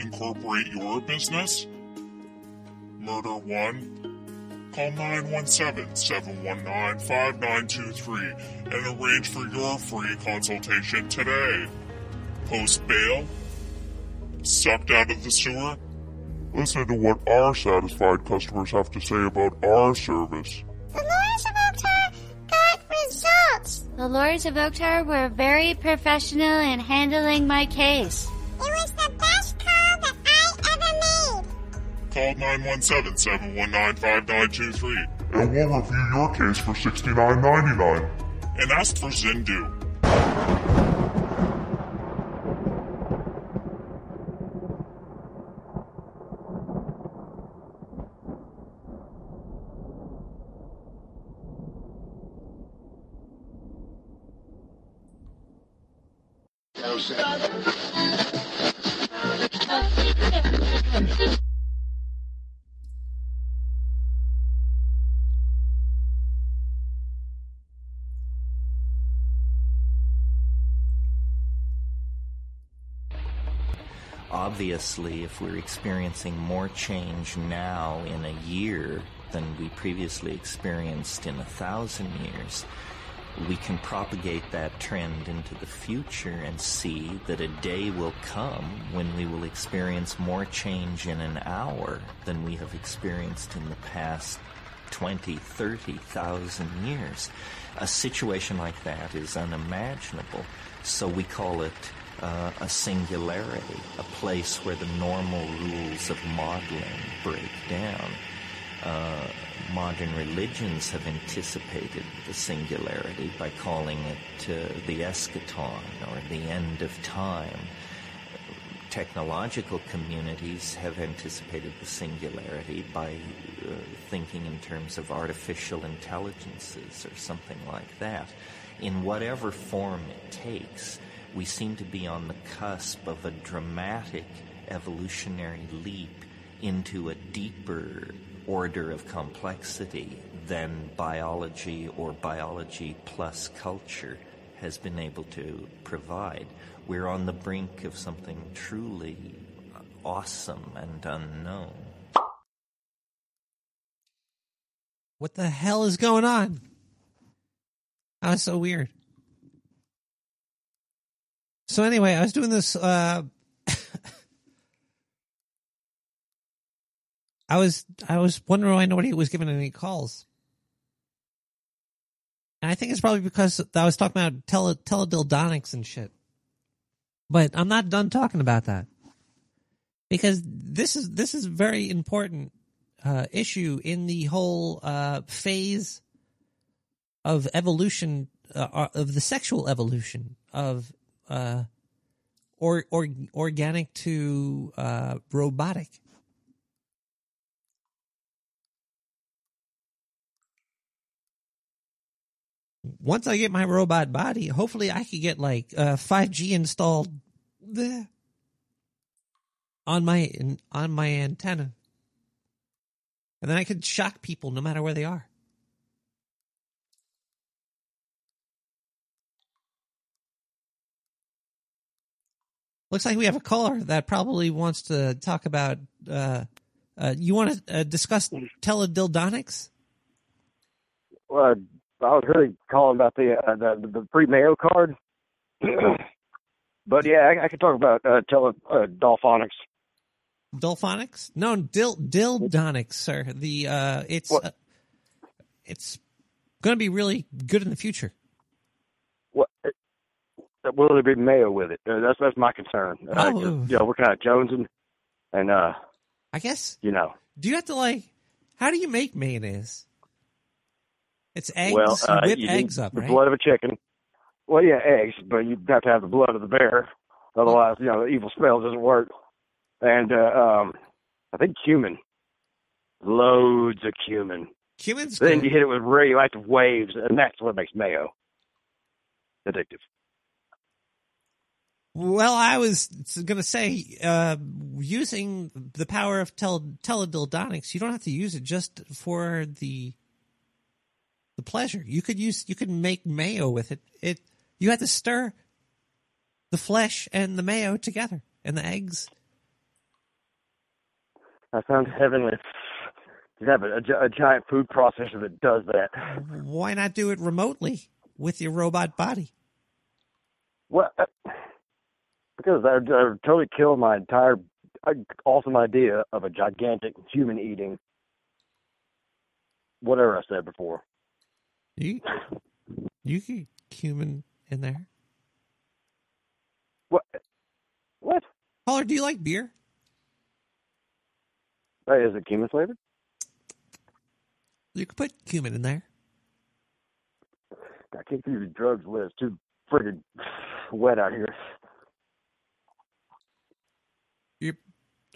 Speaker 24: Incorporate your business? Murder 1? Call 917-719-5923 and arrange for your free consultation today. Post bail? Sucked out of the sewer? Listen to what our satisfied customers have to say about our service.
Speaker 25: The lawyers of Oktar got results. The lawyers of Oktar were very professional in handling my case. It was the best call that I ever made.
Speaker 24: Call 917-719-5923 and we'll review your case for $69.99 and ask for Zindu.
Speaker 26: Obviously, if we're experiencing more change now in a year than we previously experienced in a thousand years, we can propagate that trend into the future and see that a day will come when we will experience more change in an hour than we have experienced in the past 20, 30,000 years. A situation like that is unimaginable, so we call it uh, a singularity, a place where the normal rules of modeling break down. Uh, modern religions have anticipated the singularity by calling it uh, the eschaton or the end of time. Technological communities have anticipated the singularity by uh, thinking in terms of artificial intelligences or something like that. In whatever form it takes, we seem to be on the cusp of a dramatic evolutionary leap into a deeper order of complexity than biology or biology plus culture has been able to provide. We're on the brink of something truly awesome and unknown.
Speaker 4: What the hell is going on? That was so weird. So anyway, I was doing this. Uh, I was I was wondering why nobody was giving any calls, and I think it's probably because I was talking about tele, teledildonics and shit. But I'm not done talking about that because this is this is very important uh, issue in the whole uh, phase of evolution uh, of the sexual evolution of uh, or, or organic to uh, robotic. Once I get my robot body, hopefully I could get like uh, 5G installed there on my on my antenna, and then I could shock people no matter where they are. Looks like we have a caller that probably wants to talk about. Uh, uh, you want to uh, discuss teledildonics?
Speaker 27: Well, I was really calling about the uh, the, the free Mayo card, but yeah, I, I could talk about uh, tele uh, dolphonics.
Speaker 4: Dolphonics? No, dil dildonics, sir. The uh, it's uh, it's going to be really good in the future.
Speaker 27: What? Will there be mayo with it? Uh, that's that's my concern. Uh,
Speaker 4: Oh.
Speaker 27: you know, we're kind of jonesing, and uh,
Speaker 4: I guess
Speaker 27: you know,
Speaker 4: Do you have to like? How do you make mayonnaise? It's eggs.
Speaker 27: well, uh,
Speaker 4: you whip
Speaker 27: you
Speaker 4: eggs up,
Speaker 27: the
Speaker 4: right?
Speaker 27: blood of a chicken. Well, yeah, eggs, but you have to have the blood of the bear, otherwise, you know, the evil spell doesn't work. And uh, um, I think cumin, loads of cumin.
Speaker 4: Cumin's
Speaker 27: Then
Speaker 4: good.
Speaker 27: you hit it with radioactive waves, and that's what makes mayo addictive.
Speaker 4: Well, I was going to say, uh, using the power of tele- teledildonics, you don't have to use it just for the the pleasure. You could use, you could make mayo with it. It you had to stir the flesh and the mayo together and the eggs.
Speaker 27: That sounds heavenly. You have a, a, a giant food processor that does that.
Speaker 4: Why not do it remotely with your robot body?
Speaker 27: Well, uh, because I, I totally killed my entire uh, awesome idea of a gigantic human eating whatever I said before.
Speaker 4: You you could cumin in there.
Speaker 27: What? What?
Speaker 4: Caller, do you like beer?
Speaker 27: Hey, is it cumin flavored?
Speaker 4: You could put cumin in there.
Speaker 27: I can't do the drugs list. Too friggin' wet out here.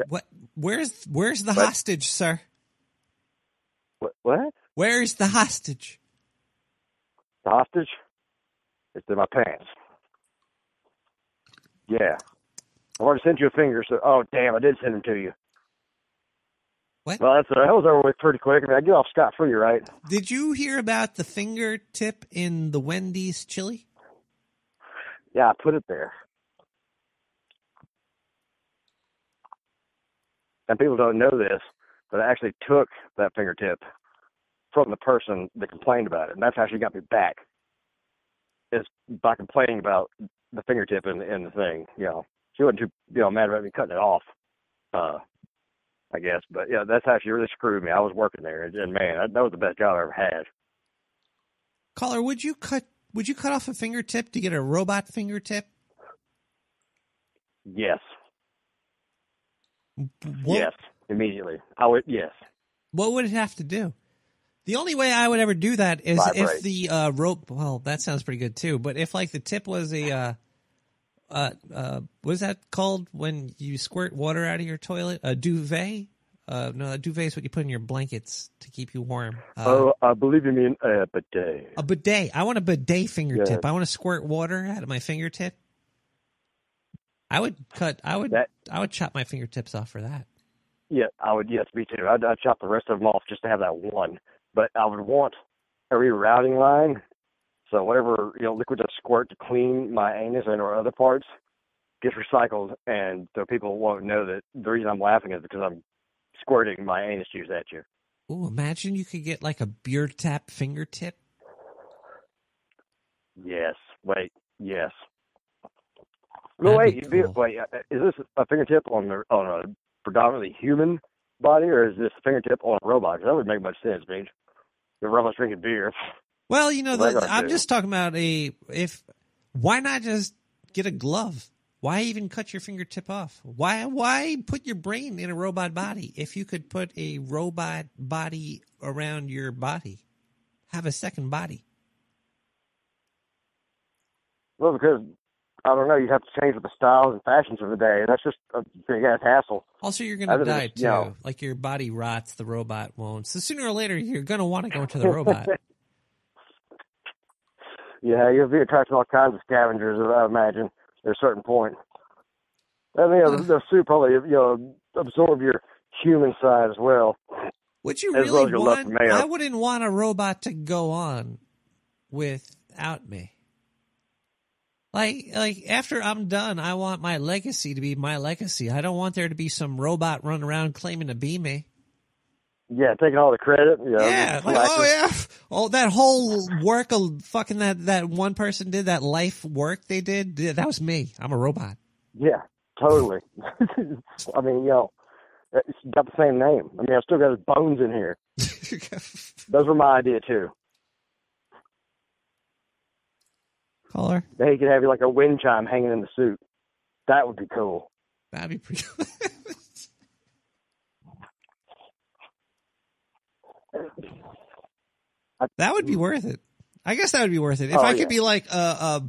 Speaker 4: What? Where's where's the hostage, sir?
Speaker 27: What? What?
Speaker 4: Where's the hostage?
Speaker 27: The hostage? It's in my pants. Yeah. I've already sent you a finger, so oh damn, I did send them to you.
Speaker 4: What?
Speaker 27: Well, that's that was over with pretty quick. I mean, I get off scot free, right?
Speaker 4: Did you hear about the fingertip in the Wendy's chili?
Speaker 27: Yeah, I put it there. And people don't know this, but I actually took that fingertip from the person that complained about it, and that's how she got me back. Is by complaining about the fingertip in, in the thing. You know, she wasn't too you know mad about me cutting it off. Uh, I guess, but yeah, that's how she really screwed me. I was working there, and, and man, that, that was the best job I ever had.
Speaker 4: Caller, would you cut would you cut off a fingertip to get a robot fingertip?
Speaker 27: Yes.
Speaker 4: What,
Speaker 27: Yes, immediately. I would. Yes.
Speaker 4: What would it have to do? The only way I would ever do that is if the uh, rope. Well, that sounds pretty good too. But if like the tip was a, uh, uh, uh, what is that called when you squirt water out of your toilet? A duvet? Uh, no, a duvet is what you put in your blankets to keep you warm. Uh,
Speaker 27: oh, I believe you mean a bidet.
Speaker 4: a bidet. I want a bidet fingertip. I want to squirt water out of my fingertip. I would cut. I would. I would chop my fingertips off for that.
Speaker 27: Yeah, I would. Yes, me too. I'd, I'd chop the rest of them off just to have that one. But I would want a rerouting line. So whatever you know, liquid I squirt to clean my anus and or other parts gets recycled, and so people won't know that the reason I'm laughing is because I'm squirting my anus juice at you.
Speaker 4: Ooh, imagine you could get like a beer tap fingertip.
Speaker 27: Yes. Wait. Yes. No, wait. you be- Wait. uh, Is this a fingertip on the on a predominantly human body, or is this a fingertip on a robot? 'Cause that would make much sense, Paige. The robot's drinking beer.
Speaker 4: Well, you know, the, I'm just talking about a if. Why not just get a glove? Why even cut your fingertip off? Why why put your brain in a robot body if you could put a robot body around your body? Have a second body.
Speaker 27: Well, because I don't know, you'd have to change with the styles and fashions of the day. That's just a big ass hassle.
Speaker 4: Also, you're
Speaker 27: Other than
Speaker 4: die too.
Speaker 27: you know-
Speaker 4: Like your body rots, the robot won't. So sooner or later, you're gonna want to go into the robot.
Speaker 27: yeah, you'll be attracting all kinds of scavengers, I imagine, at a certain point. I mean, the, the suit probably you know absorb your human side as well.
Speaker 4: Would you
Speaker 27: as well
Speaker 4: really
Speaker 27: as your love
Speaker 4: want? I wouldn't want a robot to go on without me. Like, like after I'm done, I want my legacy to be my legacy. I don't want there to be some robot running around claiming to be me.
Speaker 27: Yeah, taking all the credit. You know,
Speaker 4: Yeah, like, oh yeah, oh that whole work of fucking that that one person did that life work they did. yeah, That was me. I'm a robot.
Speaker 27: Yeah, totally. I mean, you know, it's got the same name. I mean, I still got his bones in here. Those were my idea too.
Speaker 4: Caller,
Speaker 27: Then he could have you like a wind chime hanging in the suit. That would be cool.
Speaker 4: that'd be pretty. that would be worth it. I guess that would be worth it if
Speaker 27: Oh,
Speaker 4: I
Speaker 27: yeah.
Speaker 4: could be like a, a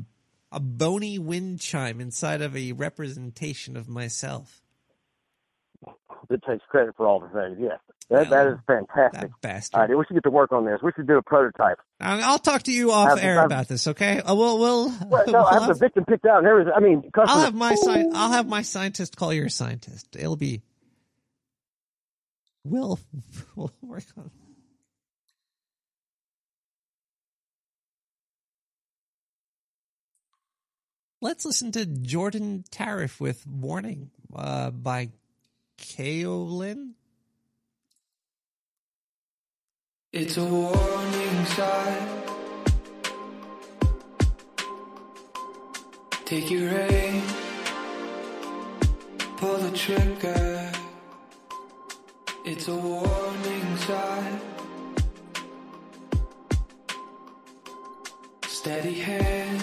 Speaker 4: a bony wind chime inside of a representation of myself.
Speaker 27: It takes credit for all the things. Yeah, that that is fantastic.
Speaker 4: bastard.
Speaker 27: idea. We should get to work on this. We should do a prototype.
Speaker 4: I'll talk to you off air
Speaker 27: have-
Speaker 4: about this. Okay? Uh, we'll we'll.
Speaker 27: Well, no,
Speaker 4: we'll
Speaker 27: I have the
Speaker 4: have-
Speaker 27: victim picked out and everything. I mean,
Speaker 4: I'll have my sci- I'll have my scientist call your scientist. It'll be. We'll we'll work on. Let's listen to Jordan Tariff with "Warning" uh, by Kaolin.
Speaker 28: It's a warning sign. Take your aim, pull the trigger. It's a warning sign. Steady hand,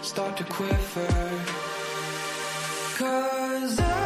Speaker 28: start to quiver. Cause I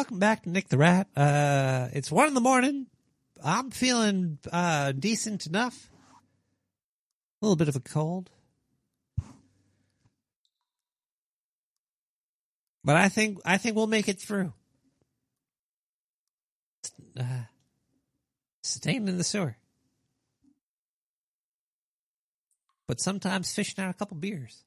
Speaker 4: Welcome back to Nick the Rat. Uh, it's one in the morning. I'm feeling uh, decent enough. A little bit of a cold. But I think I think we'll make it through. Uh, staying in the sewer. But sometimes fishing out a couple beers.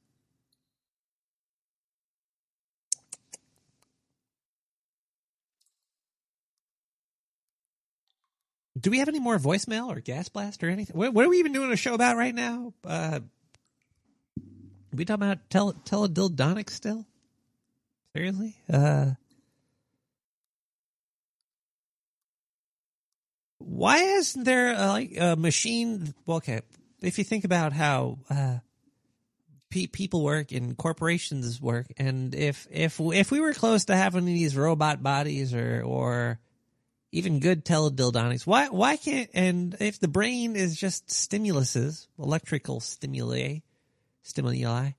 Speaker 4: Do we have any more voicemail or gas blast or anything? What, what are we even doing a show about right now? Uh, we talking about tele, teledildonics still? Seriously? Uh, why isn't there a, like a machine? Well, okay, if you think about how uh, pe- people work and corporations work, and if if if we were close to having these robot bodies or or even good teledildonics, why why can't and if the brain is just stimuluses, electrical stimuli, stimuli,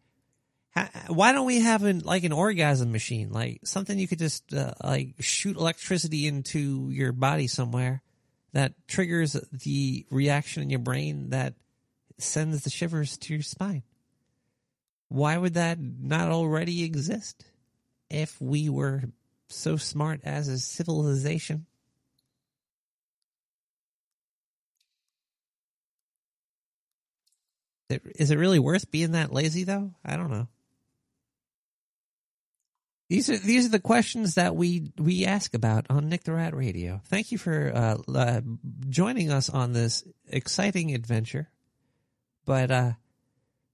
Speaker 4: ha- why don't we have an like an orgasm machine, like something you could just uh, like shoot electricity into your body somewhere that triggers the reaction in your brain that sends the shivers to your spine? Why would that not already exist if we were so smart as a civilization? Is it- really worth being that lazy though? I don't know. These are these are the questions that we we ask about on Nick the Rat Radio. Thank you for uh, uh, joining us on this exciting adventure. But uh,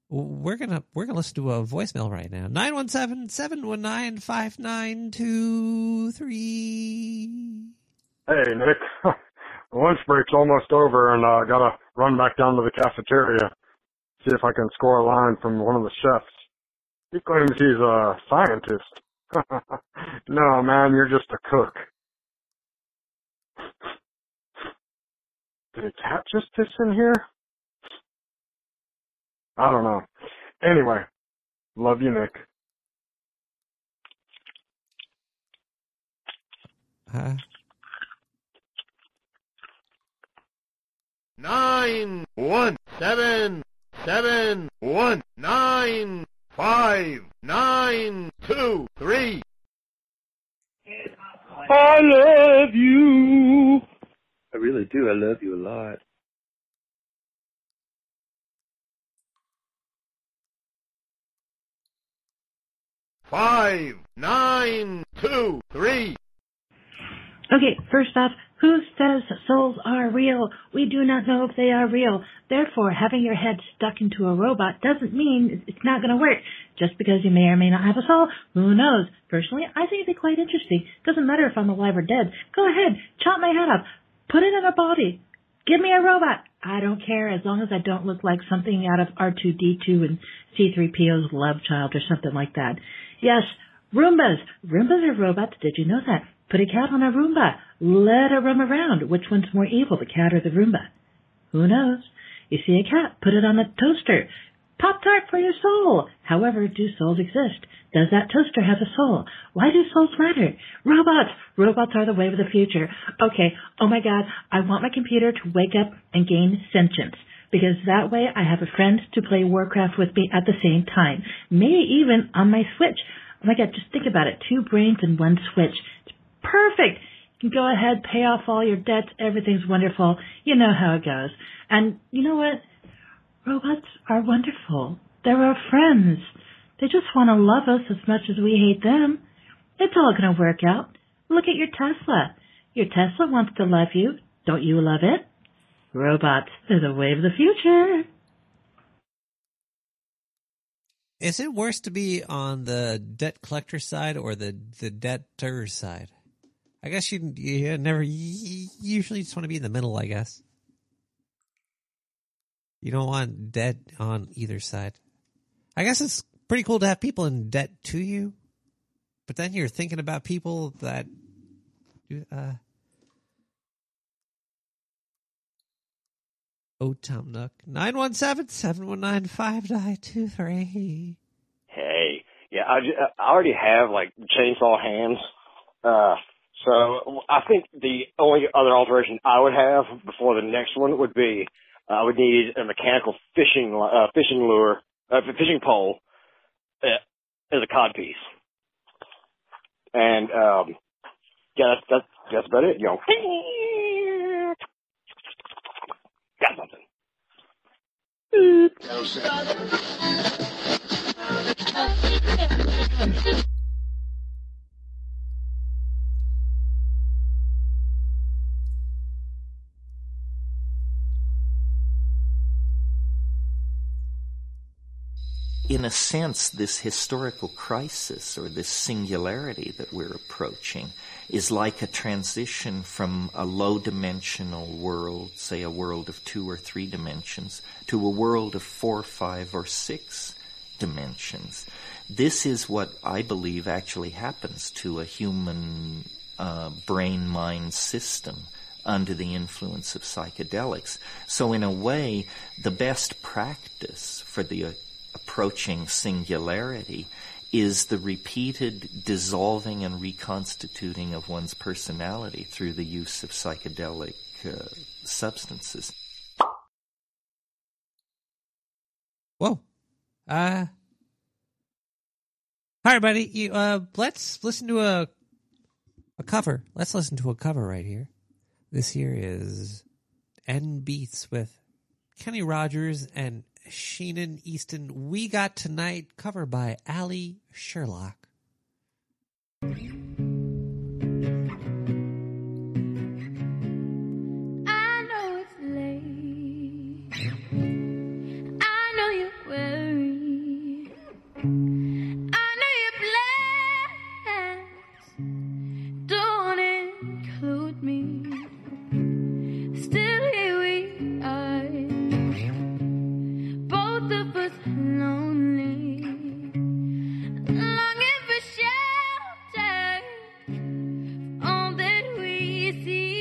Speaker 4: we're gonna we're gonna listen to a voicemail right now 917-719-5923
Speaker 15: Hey, Nick. Lunch break's almost over, and uh, gotta run back down to the cafeteria. See if I can score a line from one of the chefs. He claims he's a scientist. no, man, you're just a cook. Did a cat just piss in here? I don't know. Anyway, love you, Nick.
Speaker 4: Uh,
Speaker 29: nine one seven seven, one, nine, five, nine, two, three.
Speaker 30: I love you. I really do. I love you a lot.
Speaker 29: Five, nine, two, three.
Speaker 31: Okay, first off, who says souls are real? We do not know if they are real. Therefore, having your head stuck into a robot doesn't mean it's not going to work. Just because you may or may not have a soul, who knows? Personally, I think it'd be quite interesting. Doesn't matter if I'm alive or dead. Go ahead, chop my head off, put it in a body. Give me a robot. I don't care as long as I don't look like something out of R2D2 and C3PO's love child or something like that. Yes, Roombas. Roombas are robots. Did you know that? Put a cat on a Roomba. Let it roam around. Which one's more evil, the cat or the Roomba? Who knows? You see a cat, put it on a toaster. Pop tart for your soul. However, do souls exist? Does that toaster have a soul? Why do souls matter? Robots. Robots are the wave of the future. Okay. Oh my God. I want my computer to wake up and gain sentience. Because that way I have a friend to play Warcraft with me at the same time. Maybe even on my Switch. Oh my God, just think about it. Two brains and one Switch. It's perfect. Go ahead, pay off all your debts. Everything's wonderful. You know how it goes. And you know what? Robots are wonderful. They're our friends. They just want to love us as much as we hate them. It's all going to work out. Look at your Tesla. Your Tesla wants to love you. Don't you love it? Robots, they're the wave of the future.
Speaker 4: Is it worse to be on the debt collector side or the the debtor side? I guess you you never you usually just want to be in the middle. I guess you don't want debt on either side. I guess it's pretty cool to have people in debt to you, but then you're thinking about people that do uh Oh, Tom Nook. 917-719-5923.
Speaker 27: Hey, yeah, I, I already have like chainsaw hands. Uh, so I think the only other alteration I would have before the next one would be uh, I would need a mechanical fishing uh, fishing lure, uh, fishing pole uh, as a cod piece, And um, yeah, that's that's that's about it. You know, got something.
Speaker 26: In a sense, this historical crisis or this singularity that we're approaching is like a transition from a low dimensional world, say a world of two or three dimensions, to a world of four, five, or six dimensions. This is what I believe actually happens to a human uh, brain mind system under the influence of psychedelics. So, in a way, the best practice for the approaching singularity is the repeated dissolving and reconstituting of one's personality through the use of psychedelic uh, substances.
Speaker 4: Whoa. Uh, right, buddy. You, uh, let's listen to a a cover. Let's listen to a cover right here. This here is N Beats with Kenny Rogers and Sheena Easton. We got tonight cover by Ali Sherlock.
Speaker 32: See.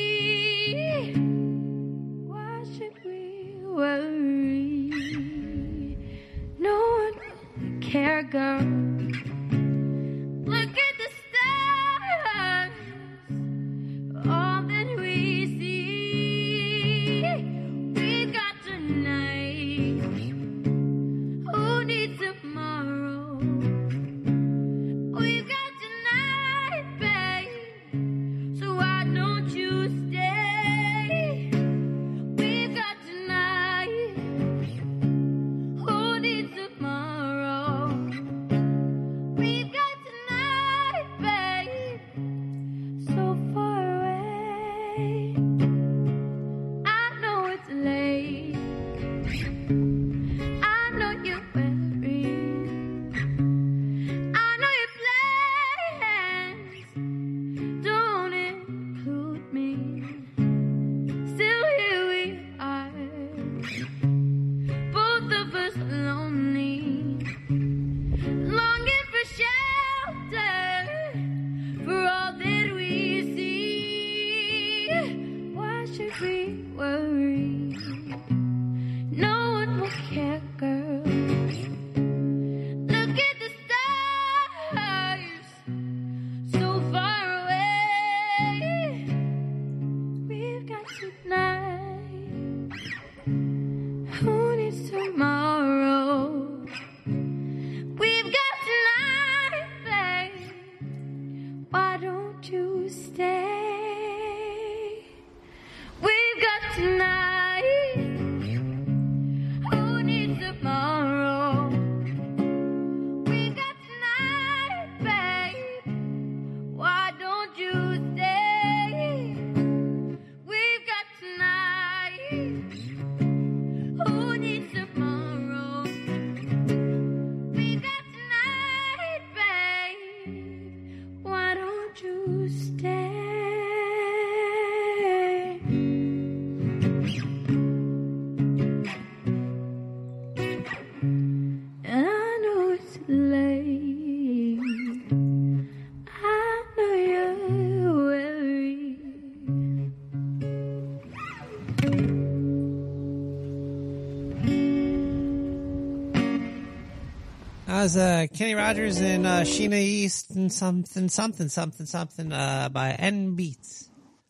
Speaker 4: How's uh, Kenny Rogers and uh, Sheena Easton something, something, something, something uh, by N Beats.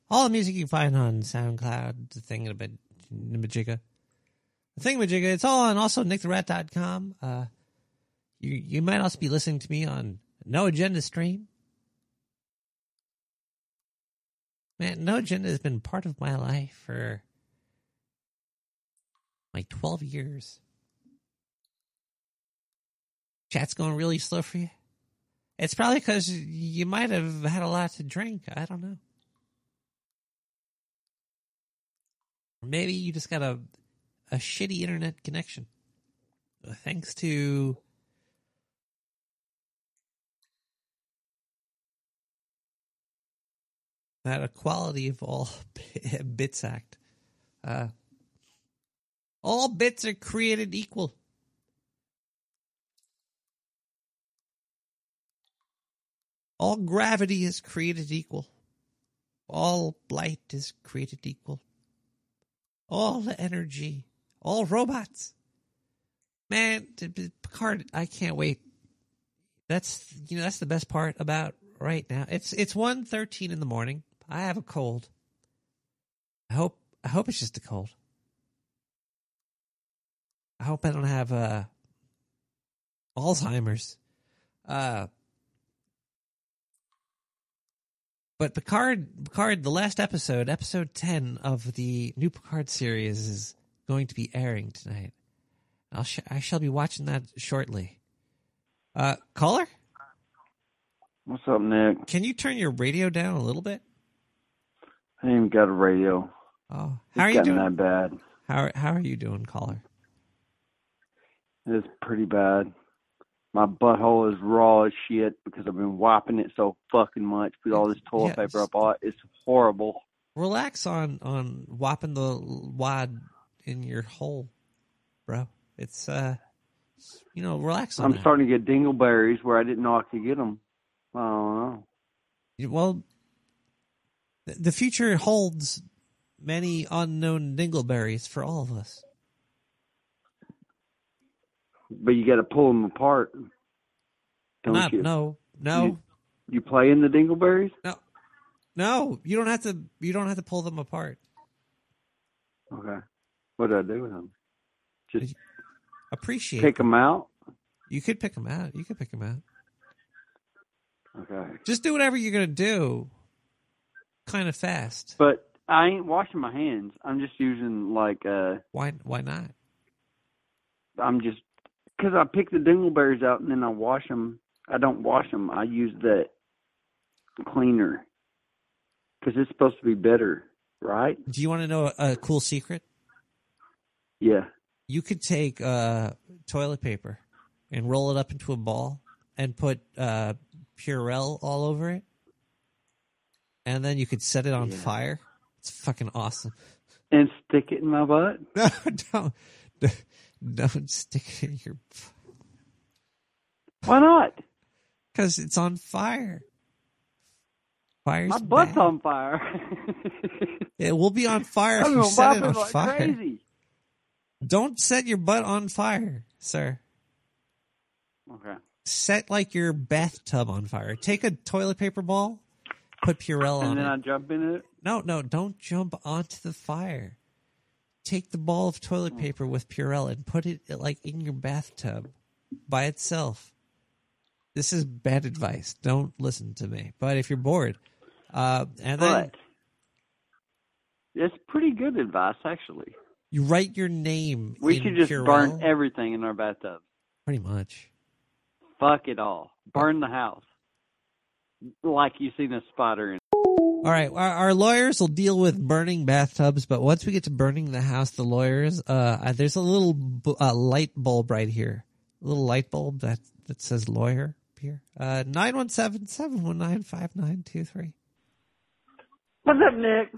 Speaker 4: All the music you find on SoundCloud, the thing in a bit, Majigga. The thing Majigga, it's all on also nicktherat.com. Uh, you, you might also be listening to me on No Agenda Stream. Man, No Agenda has been part of my life for like 12 years. Chat's going really slow for you? It's probably because you might have had a lot to drink. I don't know. Maybe you just got a a shitty internet connection. Uh, Thanks to that Equality of All Bits Act. Uh, all bits are created equal. All gravity is created equal. All light is created equal. All energy, all robots. Man, Picard, I can't wait. That's you know that's the best part about right now. It's it's one thirteen in the morning. I have a cold. I hope I hope it's just a cold. I hope I don't have uh Alzheimer's. Uh but Picard Picard the last episode, episode 10 of the new Picard series is going to be airing tonight. I'll sh- I shall be watching that shortly. Uh caller?
Speaker 33: What's up, Nick?
Speaker 4: Can you turn your radio down a little bit?
Speaker 33: I ain't even got a radio.
Speaker 4: Oh,
Speaker 33: It's
Speaker 4: how are you doing?
Speaker 33: that bad.
Speaker 4: How how are you doing, caller?
Speaker 33: It's pretty bad. My butthole is raw as shit because I've been wiping it so fucking much with all this toilet
Speaker 4: Yeah,
Speaker 33: paper I bought. It's horrible.
Speaker 4: Relax on on wiping the wad in your hole, bro. It's uh, you know, relax on
Speaker 33: I'm
Speaker 4: that.
Speaker 33: starting to get dingleberries where I didn't know I could get them. I don't know.
Speaker 4: Well, the future holds many unknown dingleberries for all of us.
Speaker 33: But you got to pull them apart. Don't
Speaker 4: Not
Speaker 33: you?
Speaker 4: no no
Speaker 33: You, you play in the dingleberries?
Speaker 4: no no. You don't have to. You don't have to pull them apart.
Speaker 33: Okay. What do I do with them? Just
Speaker 4: Appreciate.
Speaker 33: pick them out?
Speaker 4: You could pick them out. You could pick them out.
Speaker 33: Okay.
Speaker 4: Just do whatever you're gonna do. Kind of fast.
Speaker 33: But I ain't washing my hands. I'm just using like uh
Speaker 4: Why? Why not?
Speaker 33: I'm just because I pick the dingleberries out and then I wash them. I don't wash them. I use the cleaner because it's supposed to be better, right?
Speaker 4: Do you want to know a, a cool secret?
Speaker 33: Yeah.
Speaker 4: You could take uh, toilet paper and roll it up into a ball and put uh, Purell all over it, and then you could set it on
Speaker 33: Yeah.
Speaker 4: fire. It's fucking awesome.
Speaker 33: And stick it in my butt.
Speaker 4: No, don't don't stick it in your
Speaker 33: Why not?
Speaker 4: because it's on fire. Fire's
Speaker 33: My butt's
Speaker 4: bad.
Speaker 33: on fire.
Speaker 4: It will be on fire if you set it on
Speaker 33: like
Speaker 4: fire.
Speaker 33: crazy.
Speaker 4: Don't set your butt on fire, sir.
Speaker 33: Okay.
Speaker 4: Set like your bathtub on fire. Take a toilet paper ball, put Purell on it.
Speaker 33: And then. I jump in it.
Speaker 4: No, no, don't jump onto the fire. Take the ball of toilet paper with Purell and put it like in your bathtub by itself. This is bad advice. Don't listen to me. But if you're bored, uh, and then
Speaker 33: it's pretty good advice, actually.
Speaker 4: you write your name.
Speaker 33: We should just
Speaker 4: Purell,
Speaker 33: burn everything in our bathtub.
Speaker 4: pretty much.
Speaker 33: Fuck it all. Burn the house. Like you've seen a spider in.
Speaker 4: All right, our, our lawyers will deal with burning bathtubs, but once we get to burning the house, the lawyers, uh, there's a little bu- uh, light bulb right here, a little light bulb that that says lawyer here. Uh, nine one seven seven one nine five nine two three.
Speaker 34: What's up, Nick?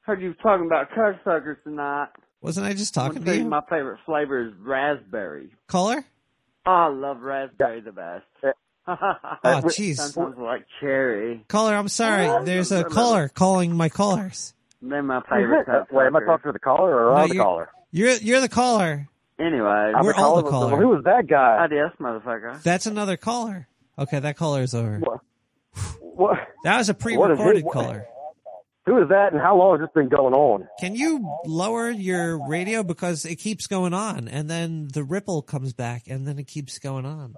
Speaker 34: Heard you was talking about cocksuckers tonight.
Speaker 4: Wasn't I just talking
Speaker 34: gonna
Speaker 4: you?
Speaker 34: My favorite flavor is raspberry.
Speaker 4: Caller?
Speaker 34: Oh, I love raspberry the best.
Speaker 4: Oh, jeez.
Speaker 34: Sometimes like cherry.
Speaker 4: Caller, I'm sorry. There's a caller calling my callers.
Speaker 34: They're my favorite
Speaker 27: Wait, am I talking to the caller or
Speaker 4: No,
Speaker 27: on the caller?
Speaker 4: You're you're the caller.
Speaker 33: Anyway,
Speaker 4: We're all the caller.
Speaker 27: Who was that guy?
Speaker 33: Adios, motherfucker.
Speaker 4: That's another caller. Okay, that caller is over.
Speaker 27: What?
Speaker 4: That was a pre-recorded caller.
Speaker 27: Who is that, and how long has this been going on?
Speaker 4: Can you lower your radio because it keeps going on, and then the ripple comes back, and then it keeps going on.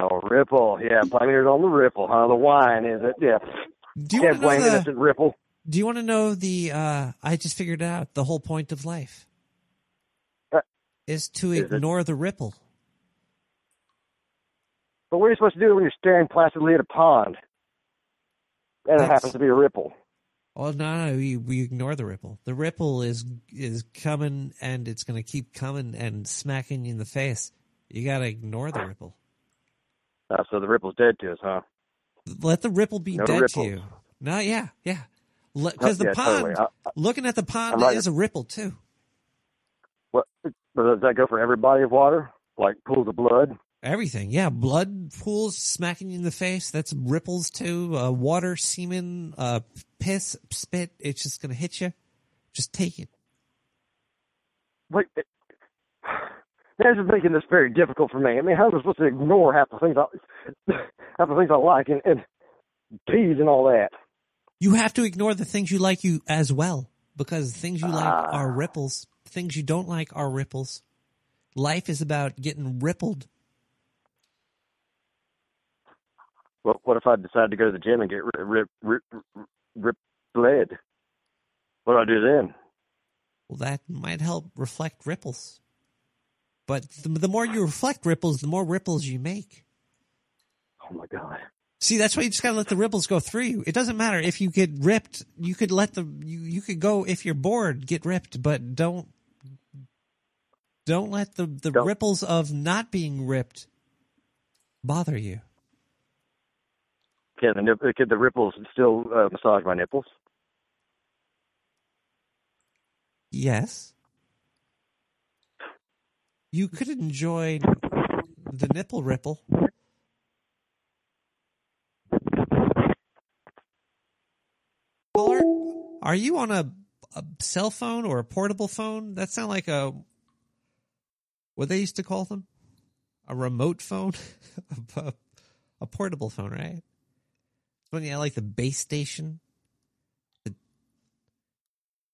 Speaker 27: Oh, Ripple. Yeah, it on the Ripple, huh? The wine, is it? Yeah.
Speaker 4: Do you
Speaker 27: yeah,
Speaker 4: wanna know
Speaker 27: blame
Speaker 4: the-
Speaker 27: innocent Ripple.
Speaker 4: Do you want to know the? uh I just figured out the whole point of life is to
Speaker 27: Uh, Is it?
Speaker 4: ignore the ripple.
Speaker 27: But what are you supposed to do when you're staring placidly at a pond? And it happens to be a ripple.
Speaker 4: Oh no, no, we, we ignore the ripple. The ripple is is coming, and it's going to keep coming and smacking you in the face. You got to ignore the ripple.
Speaker 27: Uh, so the ripple's dead to us, huh?
Speaker 4: Let the ripple be
Speaker 27: No
Speaker 4: dead
Speaker 27: ripples.
Speaker 4: to you. No, yeah, yeah. Because the
Speaker 27: Yeah,
Speaker 4: pond,
Speaker 27: totally. I-
Speaker 4: looking at the pond is a ripple too.
Speaker 27: What? Does that go for every body of water? Like pools of blood?
Speaker 4: Everything, yeah. Blood pools smacking you in the face. That's ripples too. Uh, water, semen, uh, piss, spit. It's just gonna hit you. Just take it.
Speaker 27: Wait, is making this very difficult for me. I mean, how am I supposed to ignore half the things I, half the things I like and, and peas and all that?
Speaker 4: You have to ignore the things you like you as well, because things you like
Speaker 27: Ah.
Speaker 4: are ripples. Things you don't like are ripples. Life is about getting rippled.
Speaker 27: What, what if I decide to go to the gym and get rip, rip, rip, rip bled? What do I do then?
Speaker 4: Well, that might help reflect ripples. But the, the more you reflect ripples, the more ripples you make.
Speaker 27: Oh my god!
Speaker 4: See, that's why you just gotta let the ripples go through you. It doesn't matter if you get ripped. You could let the you you could go if you're bored, get ripped, but don't don't let the the ripples of not being ripped bother you.
Speaker 27: Can the, can the ripples still uh, massage my nipples?
Speaker 4: Yes. You could enjoy the nipple ripple. Caller, are you on a, a cell phone or a portable phone? That sound like a what they used to call them? A remote phone? a, a portable phone, right? When you had like the base station,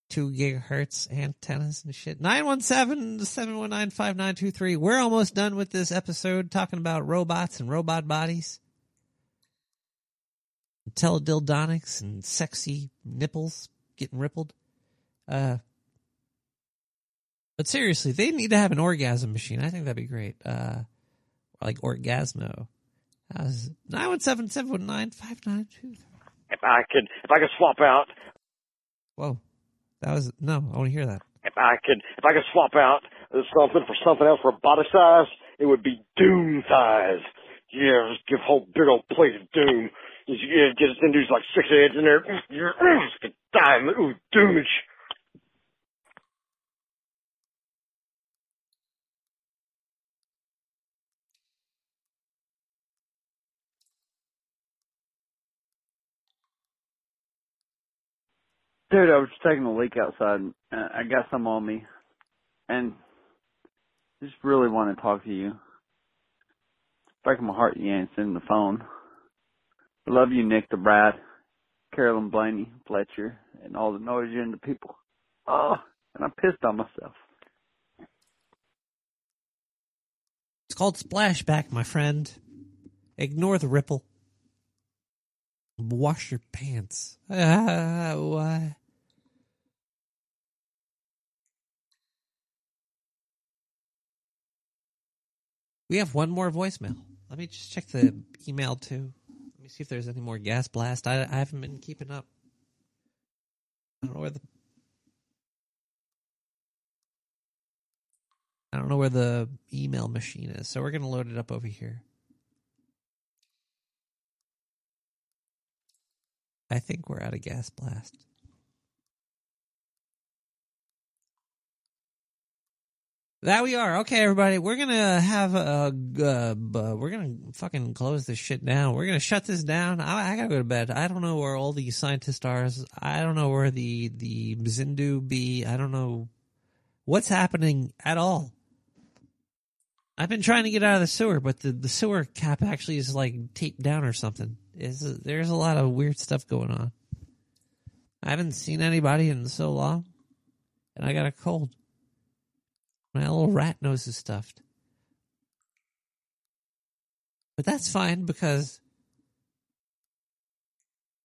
Speaker 4: two gigahertz antennas and shit. 917-719-5923. We're almost done with this episode talking about robots and robot bodies. Teledildonics and sexy nipples getting rippled. Uh, but seriously, they need to have an orgasm machine. I think that'd be great. Uh, like Orgasmo. How's 917-719-5923.
Speaker 27: If I could, if I could swap out,
Speaker 4: Whoa. That was, no, I want to hear that.
Speaker 27: if I could, if I could swap out something for something else body size, it would be Doom size. Yeah, just give whole big old plate of Doom. Just, yeah, get us into like six heads in there. Dying. Ooh, Doomage.
Speaker 33: Dude, I was taking a leak outside. And uh, I got some on me, and just really want to talk to you. Breaking my heart you answering the phone. I love you, Nick the Brat, Carolyn Blaney, Fletcher, and all the noise you're into people. Oh, and I'm pissed on myself.
Speaker 4: It's called splashback, my friend. Ignore the ripple. Wash your pants. Ah, why? We have one more voicemail. Let me just check the email too. Let me see if there's any more gas blast. I, I haven't been keeping up. I don't know where the I don't know where the email machine is, so we're gonna load it up over here. I think we're out of gas blast. That we are. Okay, everybody. We're gonna have a. Uh, we're gonna fucking close this shit down. We're gonna shut this down. I, I gotta go to bed. I don't know where all the scientists are. I don't know where the the Zindu be. I don't know what's happening at all. I've been trying to get out of the sewer, but the, the sewer cap actually is like taped down or something. Is there's a lot of weird stuff going on. I haven't seen anybody in so long, and I got a cold. My little rat nose is stuffed. But that's fine because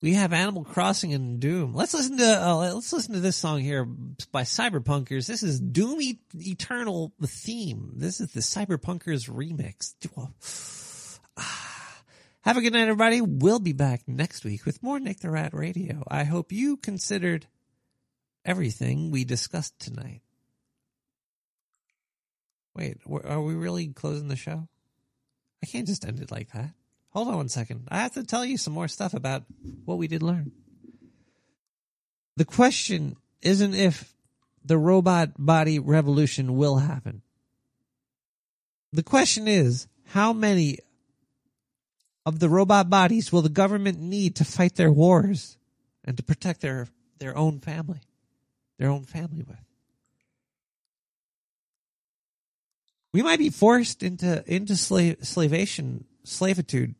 Speaker 4: we have Animal Crossing and Doom. Let's listen to uh, let's listen to this song here by Cyberpunkers. This is Doom e- Eternal theme. This is the Cyberpunkers remix. Have a good night, everybody. We'll be back next week with more Nick the Rat Radio. I hope you considered everything we discussed tonight. Wait, are we really closing the show? I can't just end it like that. Hold on one second. I have to tell you some more stuff about what we did learn. The question isn't if the robot body revolution will happen. The question is how many of the robot bodies will the government need to fight their wars and to protect their their own family, their own family with? We might be forced into into slave slavation, slavitude.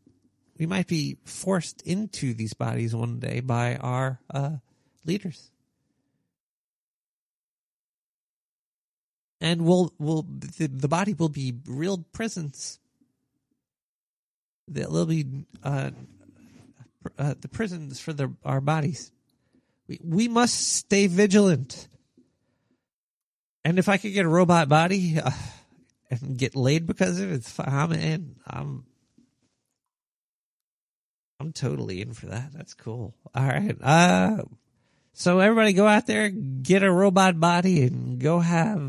Speaker 4: We might be forced into these bodies one day by our uh, leaders, and we'll will the, the body will be real prisons. They'll be uh, uh, the prisons for our bodies. We we must stay vigilant. And if I could get a robot body. Uh, and get laid because of it. I'm in. I'm I'm totally in for that. That's cool. All right. Uh so everybody go out there, get a robot body and go have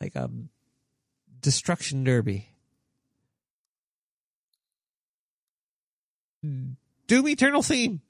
Speaker 4: like a destruction derby. Doom Eternal theme.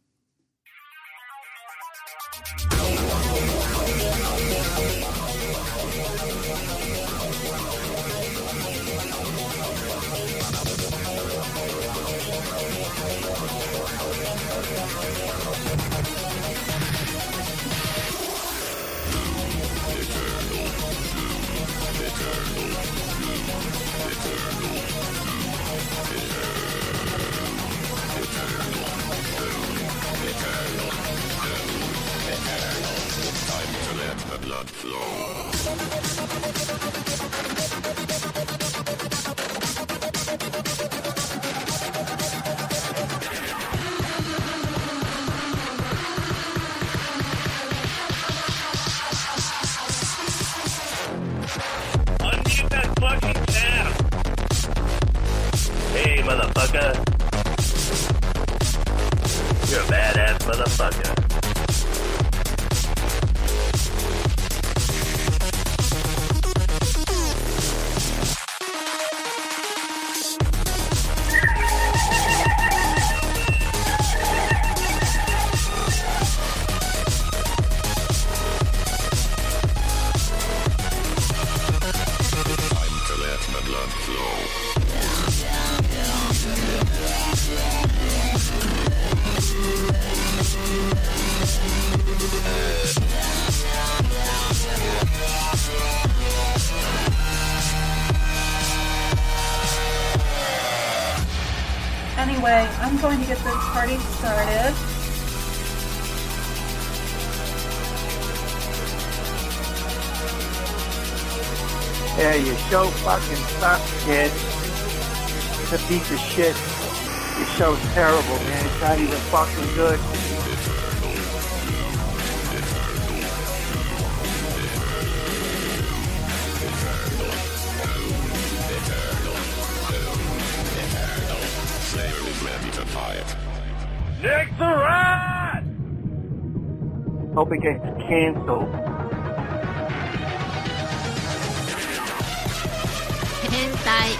Speaker 27: い。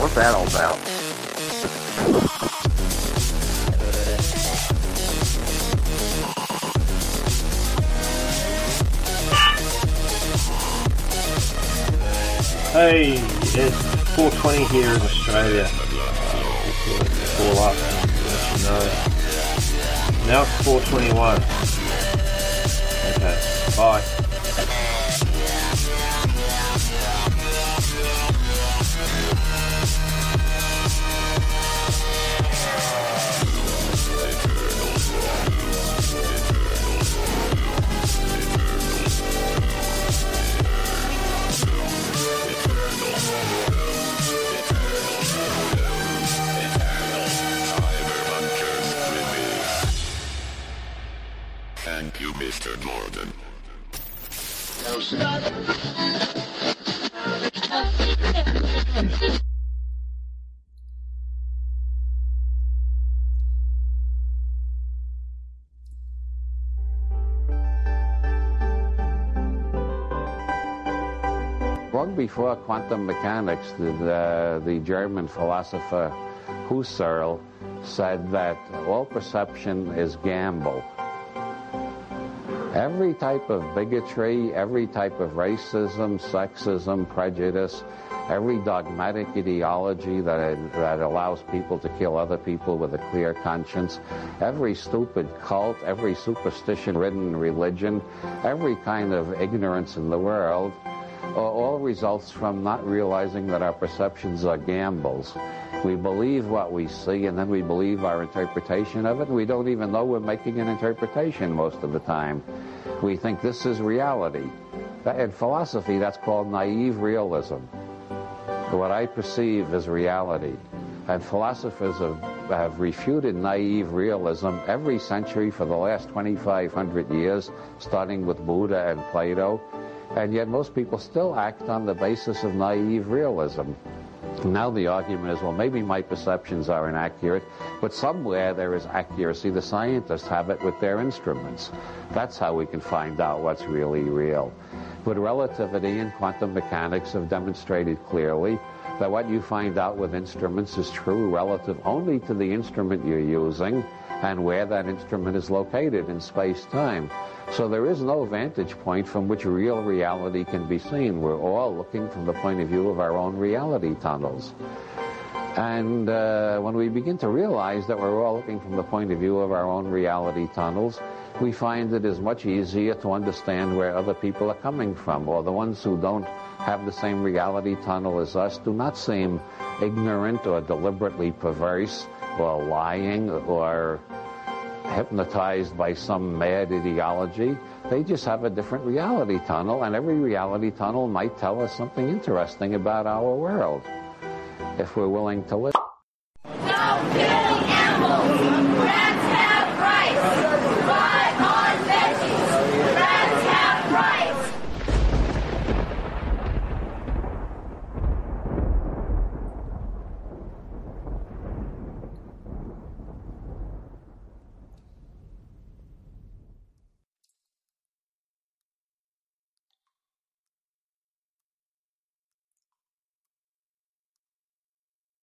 Speaker 27: What's that all about?
Speaker 35: Hey, it's 420 here in Australia. Call up let you know. Now it's 421. Okay, bye.
Speaker 36: Before quantum mechanics, the, the, German philosopher Husserl said that all perception is gamble. Every type of bigotry, every type of racism, sexism, prejudice, every dogmatic ideology that, that allows people to kill other people with a clear conscience, every stupid cult, every superstition-ridden religion, every kind of ignorance in the world, Uh, all results from not realizing that our perceptions are gambles. We believe what we see and then we believe our interpretation of it we don't even know we're making an interpretation most of the time. We think this is reality. In philosophy, that's called naive realism. What I perceive is reality. And philosophers have, have refuted naive realism every century for the last 2,500 years, starting with Buddha and Plato. And yet most people still act on the basis of naive realism. Now the argument is, well, maybe my perceptions are inaccurate, but somewhere there is accuracy. The scientists have it with their instruments. That's how we can find out what's really real. But relativity and quantum mechanics have demonstrated clearly that what you find out with instruments is true relative only to the instrument you're using and where that instrument is located in space-time. So there is no vantage point from which real reality can be seen. We're all looking from the point of view of our own reality tunnels. And uh, when we begin to realize that we're all looking from the point of view of our own reality tunnels, we find it is much easier to understand where other people are coming from, or the ones who don't have the same reality tunnel as us do not seem ignorant or deliberately perverse or lying or hypnotized by some mad ideology. They just have a different reality tunnel, and every reality tunnel might tell us something interesting about our world if we're willing to listen.